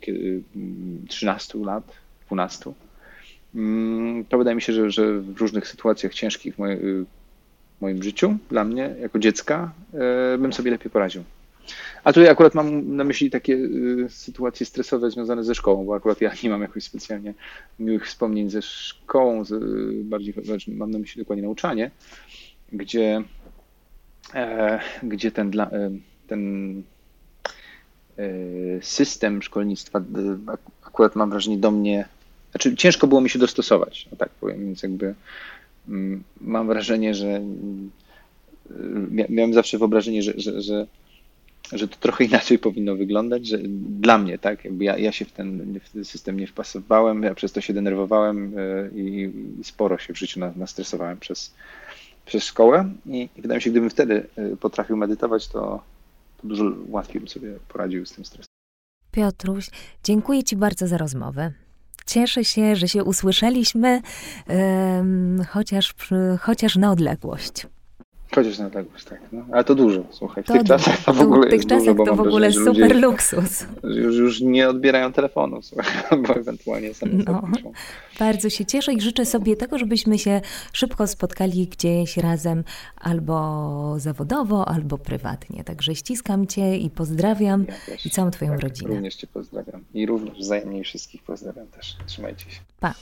Speaker 4: 13 mm, lat, 12, mm, to wydaje mi się, że, że w różnych sytuacjach ciężkich w, w moim życiu, dla mnie, jako dziecka, e, bym sobie lepiej poradził. A tutaj akurat mam na myśli takie e, sytuacje stresowe związane ze szkołą, bo akurat ja nie mam jakoś specjalnie miłych wspomnień ze szkołą, bardziej znaczy mam na myśli dokładnie nauczanie, gdzie, gdzie ten dla, ten e, system szkolnictwa akurat mam wrażenie do mnie, znaczy ciężko było mi się dostosować, no tak powiem, więc jakby mm, mam wrażenie, że mm, miałem zawsze wyobrażenie, że, że, że, że to trochę inaczej powinno wyglądać, że dla mnie, tak, jakby ja, ja się w ten, w ten system nie wpasowałem, ja przez to się denerwowałem e, i, sporo się w życiu nastresowałem przez, przez szkołę. I, i wydaje mi się, gdybym wtedy e, potrafił medytować, to, to dużo łatwiej bym sobie poradził z tym stresem.
Speaker 1: Piotruś, dziękuję Ci bardzo za rozmowę. Cieszę się, że się usłyszeliśmy, um, chociaż, chociaż na odległość.
Speaker 4: Chociaż na odległość, tak. No, ale to dużo, słuchaj. W to tych czasach to w ogóle
Speaker 1: czasach dużo, to w ogóle super luksus.
Speaker 4: Już, już nie odbierają telefonu, słuchaj, bo ewentualnie same no,
Speaker 1: Bardzo się cieszę i życzę sobie tego, żebyśmy się szybko spotkali gdzieś razem albo zawodowo, albo prywatnie. Także ściskam Cię i pozdrawiam ja i całą Twoją
Speaker 4: tak,
Speaker 1: rodzinę.
Speaker 4: Również Cię pozdrawiam i również wzajemnie wszystkich pozdrawiam też. Trzymajcie się.
Speaker 1: Pa.